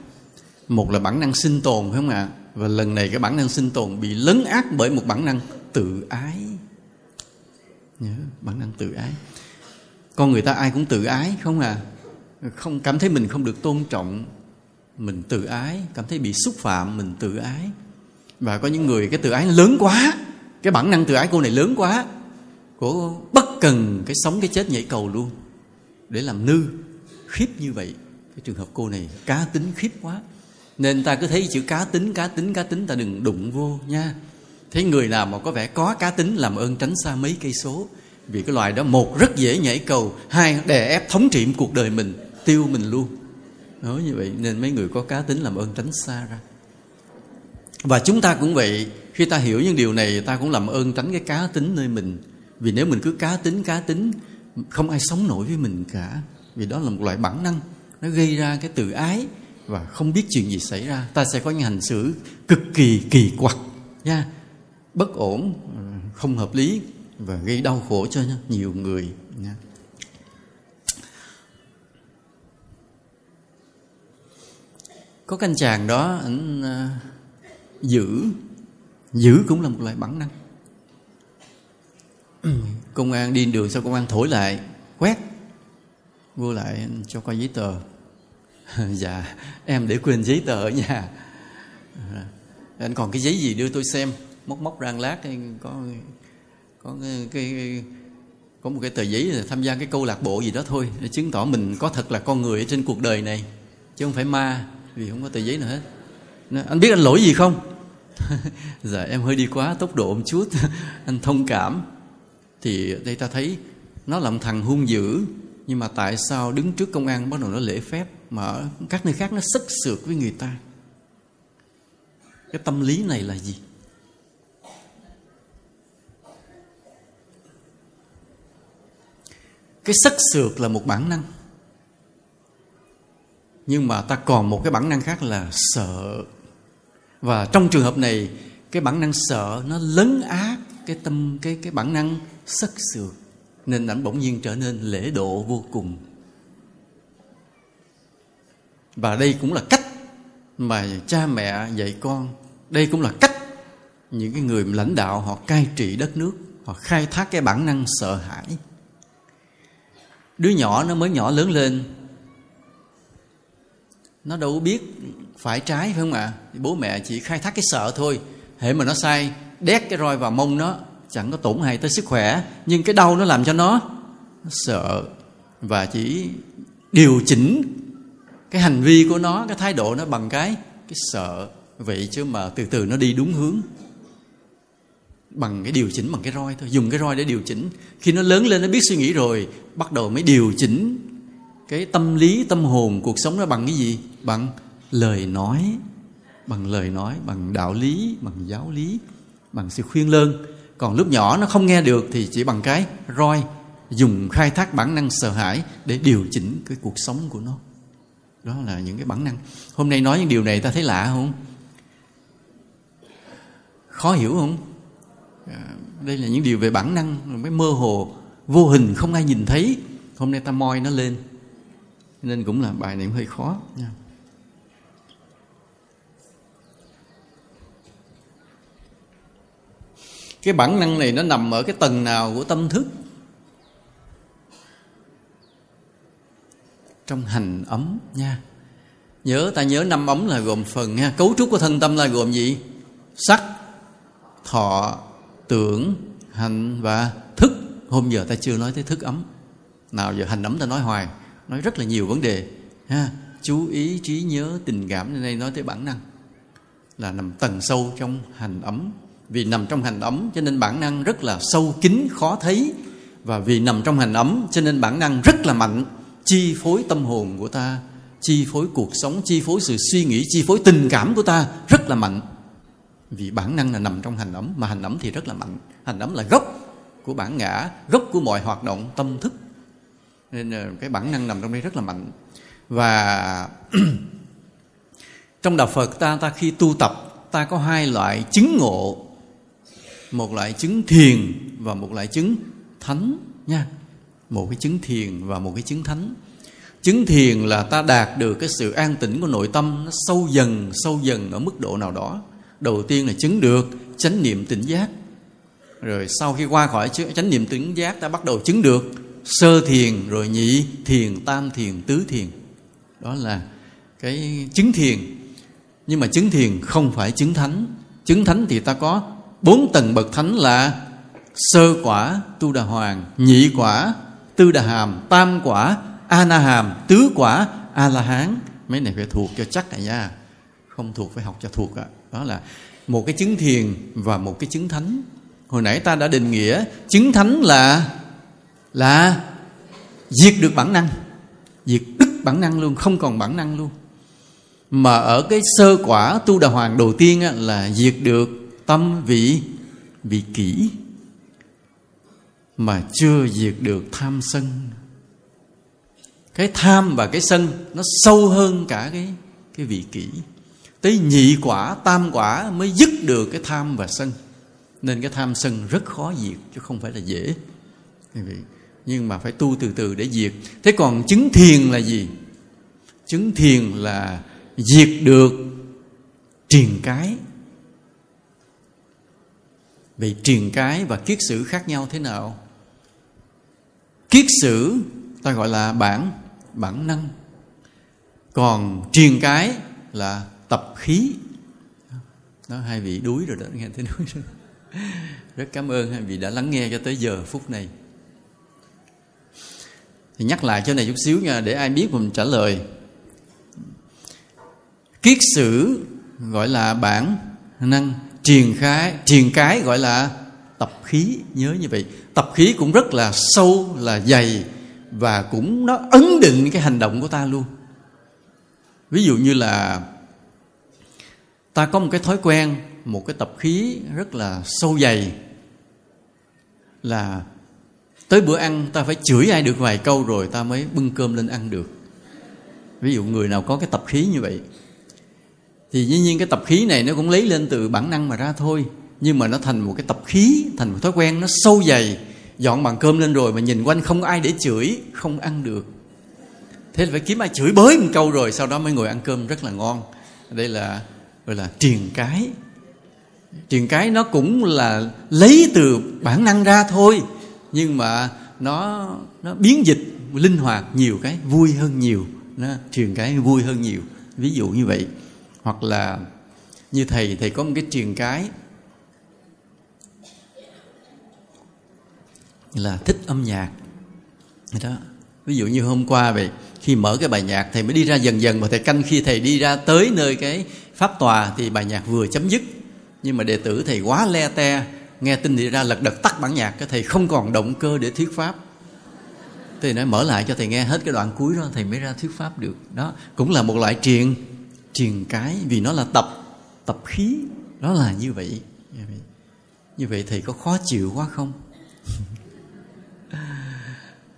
Một là bản năng sinh tồn phải không ạ? Và lần này cái bản năng sinh tồn bị lấn át bởi một bản năng tự ái. Nhớ, bản năng tự ái. Con người ta ai cũng tự ái, không à? Không, cảm thấy mình không được tôn trọng, mình tự ái. Cảm thấy bị xúc phạm, mình tự ái. Và có những người cái tự ái lớn quá, cái bản năng tự ái cô này lớn quá, cô bất cần cái sống cái chết nhảy cầu luôn. Để làm nư, khiếp như vậy. Cái trường hợp cô này cá tính khiếp quá. Nên ta cứ thấy chữ cá tính cá tính cá tính ta đừng đụng vô nha thấy người nào mà có vẻ có cá tính làm ơn tránh xa mấy cây số? Vì cái loài đó một rất dễ nhảy cầu, hai đè ép thống trị cuộc đời mình, tiêu mình luôn. Nói như vậy nên mấy người có cá tính làm ơn tránh xa ra. Và chúng ta cũng vậy, khi ta hiểu những điều này, ta cũng làm ơn tránh cái cá tính nơi mình. Vì nếu mình cứ cá tính cá tính, không ai sống nổi với mình cả. Vì đó là một loại bản năng, nó gây ra cái tự ái và không biết chuyện gì xảy ra. Ta sẽ có những hành xử cực kỳ kỳ quặc nha bất ổn không hợp lý và gây đau khổ cho nhiều người nha có cái anh chàng đó anh uh, giữ giữ cũng là một loại bản năng. Công an đi đường sau công an thổi lại quét vô lại cho coi giấy tờ. Dạ em để quên giấy tờ ở nhà. Anh còn cái giấy gì đưa tôi xem móc móc rang lát có có cái, cái có một cái tờ giấy là tham gia cái câu lạc bộ gì đó thôi để chứng tỏ mình có thật là con người ở trên cuộc đời này chứ không phải ma vì không có tờ giấy nào hết. Nói, anh biết anh lỗi gì không? Dạ em hơi đi quá tốc độ một chút anh thông cảm. Thì đây ta thấy nó là một thằng hung dữ nhưng mà tại sao đứng trước công an bắt đầu nó lễ phép mà ở các nơi khác nó sức sượt với người ta? Cái tâm lý này là gì? Cái sắc sượt là một bản năng. Nhưng mà ta còn một cái bản năng khác là sợ. Và trong trường hợp này, cái bản năng sợ nó lấn át cái tâm, cái cái bản năng sắc sượt, nên ảnh bỗng nhiên trở nên lễ độ vô cùng. Và đây cũng là cách mà cha mẹ dạy con. Đây cũng là cách những cái người lãnh đạo họ cai trị đất nước, họ khai thác cái bản năng sợ hãi đứa nhỏ nó mới nhỏ lớn lên. Nó đâu biết phải trái phải không ạ? À? bố mẹ chỉ khai thác cái sợ thôi. Hễ mà nó sai đét cái roi vào mông nó chẳng có tổn hại tới sức khỏe nhưng cái đau nó làm cho nó, nó sợ và chỉ điều chỉnh cái hành vi của nó cái thái độ nó bằng cái cái sợ vậy chứ mà từ từ nó đi đúng hướng bằng cái điều chỉnh bằng cái roi thôi. Dùng cái roi để điều chỉnh. Khi nó lớn lên, nó biết suy nghĩ rồi, bắt đầu mới điều chỉnh cái tâm lý, tâm hồn, cuộc sống nó bằng cái gì? Bằng lời nói. Bằng lời nói, bằng đạo lý, bằng giáo lý, bằng sự khuyên lơn. Còn lúc nhỏ nó không nghe được thì chỉ bằng cái roi, dùng khai thác bản năng sợ hãi để điều chỉnh cái cuộc sống của nó. Đó là những cái bản năng. Hôm nay nói những điều này ta thấy lạ không? Khó hiểu không? Đây là những điều về bản năng mới mơ hồ vô hình, không ai nhìn thấy. Hôm nay ta moi nó lên. Nên cũng là bài này cũng hơi khó. Nha. Cái bản năng này nó nằm ở cái tầng nào của tâm thức? Trong hành ấm, nha. Nhớ, ta nhớ năm ấm là gồm phần, nha. Cấu trúc của thân tâm là gồm gì? Sắc, thọ tưởng hành và thức. Hôm giờ ta chưa nói tới thức ấm. Nào giờ hành ấm ta nói hoài, nói rất là nhiều vấn đề, ha. Chú ý, trí nhớ, tình cảm, nên đây nói tới bản năng. Là nằm tầng sâu trong hành ấm. Vì nằm trong hành ấm, cho nên bản năng rất là sâu kín, khó thấy. Và vì nằm trong hành ấm, cho nên bản năng rất là mạnh. Chi phối tâm hồn của ta, chi phối cuộc sống, chi phối sự suy nghĩ, chi phối tình cảm của ta rất là mạnh vì bản năng là nằm trong hành ấm mà hành ấm thì rất là mạnh. Hành ấm là gốc của bản ngã, gốc của mọi hoạt động tâm thức. Nên cái bản năng nằm trong đây rất là mạnh. Và trong đạo phật ta ta khi tu tập, ta có hai loại chứng ngộ. Một loại chứng thiền và một loại chứng thánh nha. Một cái chứng thiền và một cái chứng thánh. Chứng thiền là ta đạt được cái sự an tĩnh của nội tâm, nó sâu dần sâu dần ở mức độ nào đó đầu tiên là chứng được chánh niệm tỉnh giác. Rồi sau khi qua khỏi chánh niệm tỉnh giác ta bắt đầu chứng được sơ thiền rồi nhị thiền, tam thiền, tứ thiền. Đó là cái chứng thiền. Nhưng mà chứng thiền không phải chứng thánh. Chứng thánh thì ta có bốn tầng bậc thánh là sơ quả, tu đà hoàng, nhị quả, tư đà hàm, tam quả, a na hàm, tứ quả, a la hán. Mấy này phải thuộc cho chắc này nha. Không thuộc phải học cho thuộc ạ đó là một cái chứng thiền và một cái chứng thánh. Hồi nãy ta đã định nghĩa, chứng thánh là là diệt được bản năng, diệt đứt bản năng luôn, không còn bản năng luôn. Mà ở cái sơ quả tu đà hoàng đầu tiên là diệt được tâm, vị vị kỹ mà chưa diệt được tham sân. Cái tham và cái sân nó sâu hơn cả cái cái vị kỷ tới nhị quả, tam quả mới dứt được cái tham và sân. Nên cái tham sân rất khó diệt, chứ không phải là dễ. Nhưng mà phải tu từ từ để diệt. Thế còn chứng thiền là gì? Chứng thiền là diệt được triền cái. Vậy triền cái và kiết sử khác nhau thế nào? Kiết sử, ta gọi là bản bản năng. Còn triền cái là tập khí. Đó, hai vị đuối rồi đó, nghe thấy đuối rồi. Rất cảm ơn hai vị đã lắng nghe cho tới giờ phút này. Thì nhắc lại chỗ này chút xíu nha, để ai biết mình trả lời. Kiết sử gọi là bản năng triền khái triền cái gọi là tập khí. Nhớ như vậy, tập khí cũng rất là sâu, là dày và cũng nó ấn định cái hành động của ta luôn. Ví dụ như là ta có một cái thói quen, một cái tập khí rất là sâu dày, là tới bữa ăn ta phải chửi ai được vài câu rồi ta mới bưng cơm lên ăn được. Ví dụ người nào có cái tập khí như vậy. Thì dĩ nhiên cái tập khí này nó cũng lấy lên từ bản năng mà ra thôi, nhưng mà nó thành một cái tập khí, thành một thói quen nó sâu dày. Dọn bàn cơm lên rồi mà nhìn quanh không có ai để chửi, không ăn được. Thế là phải kiếm ai chửi bới một câu rồi sau đó mới ngồi ăn cơm rất là ngon. Đây là gọi là truyền cái. Truyền cái nó cũng là lấy từ bản năng ra thôi, nhưng mà nó nó biến dịch linh hoạt nhiều cái, vui hơn nhiều. Nó truyền cái vui hơn nhiều. Ví dụ như vậy. Hoặc là như thầy thầy có một cái truyền cái là thích âm nhạc. Đó. Ví dụ như hôm qua vậy, khi mở cái bài nhạc, thầy mới đi ra dần dần, mà thầy canh khi thầy đi ra tới nơi cái pháp tòa thì bài nhạc vừa chấm dứt. Nhưng mà đệ tử thầy quá le te nghe tin thì ra lật đật tắt bản nhạc cái thầy không còn động cơ để thuyết pháp. Thầy nói mở lại cho thầy nghe hết cái đoạn cuối đó thầy mới ra thuyết pháp được. Đó cũng là một loại truyền truyền cái vì nó là tập tập khí. Đó là như vậy. Như vậy, thầy có khó chịu quá không?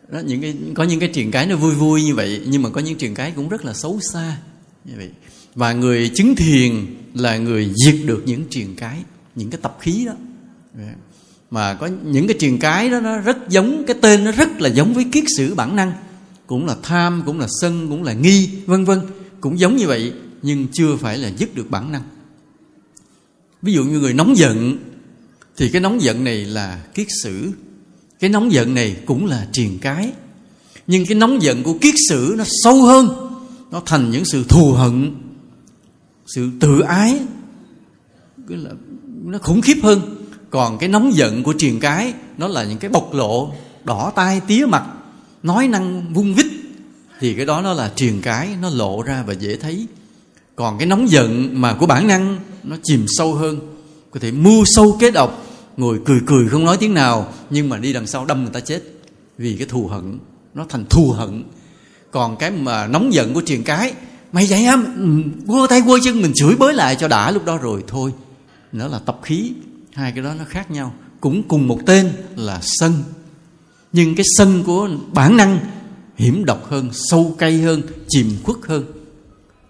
Đó những cái có những cái truyền cái nó vui vui như vậy nhưng mà có những truyền cái cũng rất là xấu xa. Như vậy và người chứng thiền là người diệt được những truyền cái, những cái tập khí đó. Mà có những cái truyền cái đó, nó rất giống, cái tên nó rất là giống với kiết sử bản năng. Cũng là tham, cũng là sân, cũng là nghi, vân vân. Cũng giống như vậy, nhưng chưa phải là dứt được bản năng. Ví dụ như người nóng giận, thì cái nóng giận này là kiết sử. Cái nóng giận này cũng là truyền cái. Nhưng cái nóng giận của kiết sử nó sâu hơn, nó thành những sự thù hận sự tự ái, cái là nó khủng khiếp hơn. Còn cái nóng giận của truyền cái, nó là những cái bộc lộ, đỏ tai, tía mặt, nói năng vung vít, thì cái đó nó là truyền cái, nó lộ ra và dễ thấy. Còn cái nóng giận mà của bản năng, nó chìm sâu hơn. Có thể mưu sâu kết độc, ngồi cười cười không nói tiếng nào, nhưng mà đi đằng sau đâm người ta chết. Vì cái thù hận, nó thành thù hận. Còn cái mà nóng giận của truyền cái mày vậy á quơ tay quơ chân, mình chửi bới lại cho đã lúc đó rồi. Thôi, nó là tập khí, hai cái đó nó khác nhau. Cũng cùng một tên là sân. Nhưng cái sân của bản năng hiểm độc hơn, sâu cay hơn, chìm khuất hơn,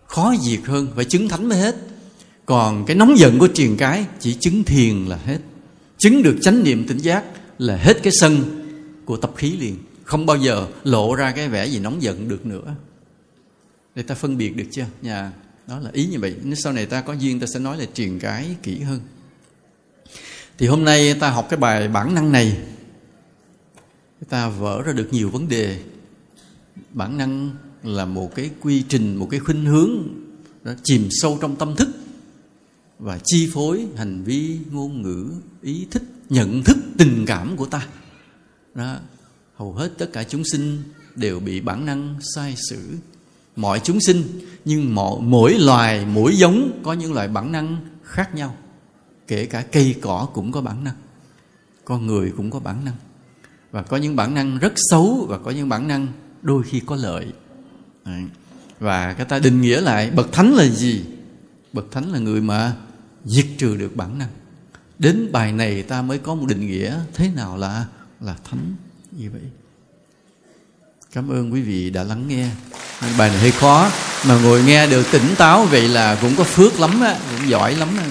khó diệt hơn phải chứng thánh mới hết. Còn cái nóng giận của truyền cái chỉ chứng thiền là hết. Chứng được chánh niệm tỉnh giác là hết cái sân của tập khí liền. Không bao giờ lộ ra cái vẻ gì nóng giận được nữa để ta phân biệt được chưa? Nhà đó là ý như vậy. Nếu sau này ta có duyên ta sẽ nói là truyền cái kỹ hơn. Thì hôm nay ta học cái bài bản năng này. Ta vỡ ra được nhiều vấn đề. Bản năng là một cái quy trình một cái khuynh hướng đó, chìm sâu trong tâm thức và chi phối hành vi ngôn ngữ ý thích nhận thức tình cảm của ta. Đó hầu hết tất cả chúng sinh đều bị bản năng sai sử mọi chúng sinh nhưng mỗi, mỗi loài mỗi giống có những loại bản năng khác nhau. Kể cả cây cỏ cũng có bản năng con người cũng có bản năng. Và có những bản năng rất xấu và có những bản năng đôi khi có lợi. Đấy. và cái ta định nghĩa lại bậc thánh là gì? Bậc thánh là người mà diệt trừ được bản năng. Đến bài này ta mới có một định nghĩa thế nào là là thánh. Như vậy cảm ơn quý vị đã lắng nghe. Bài này hơi khó, mà ngồi nghe được tỉnh táo vậy là cũng có phước lắm á, cũng giỏi lắm á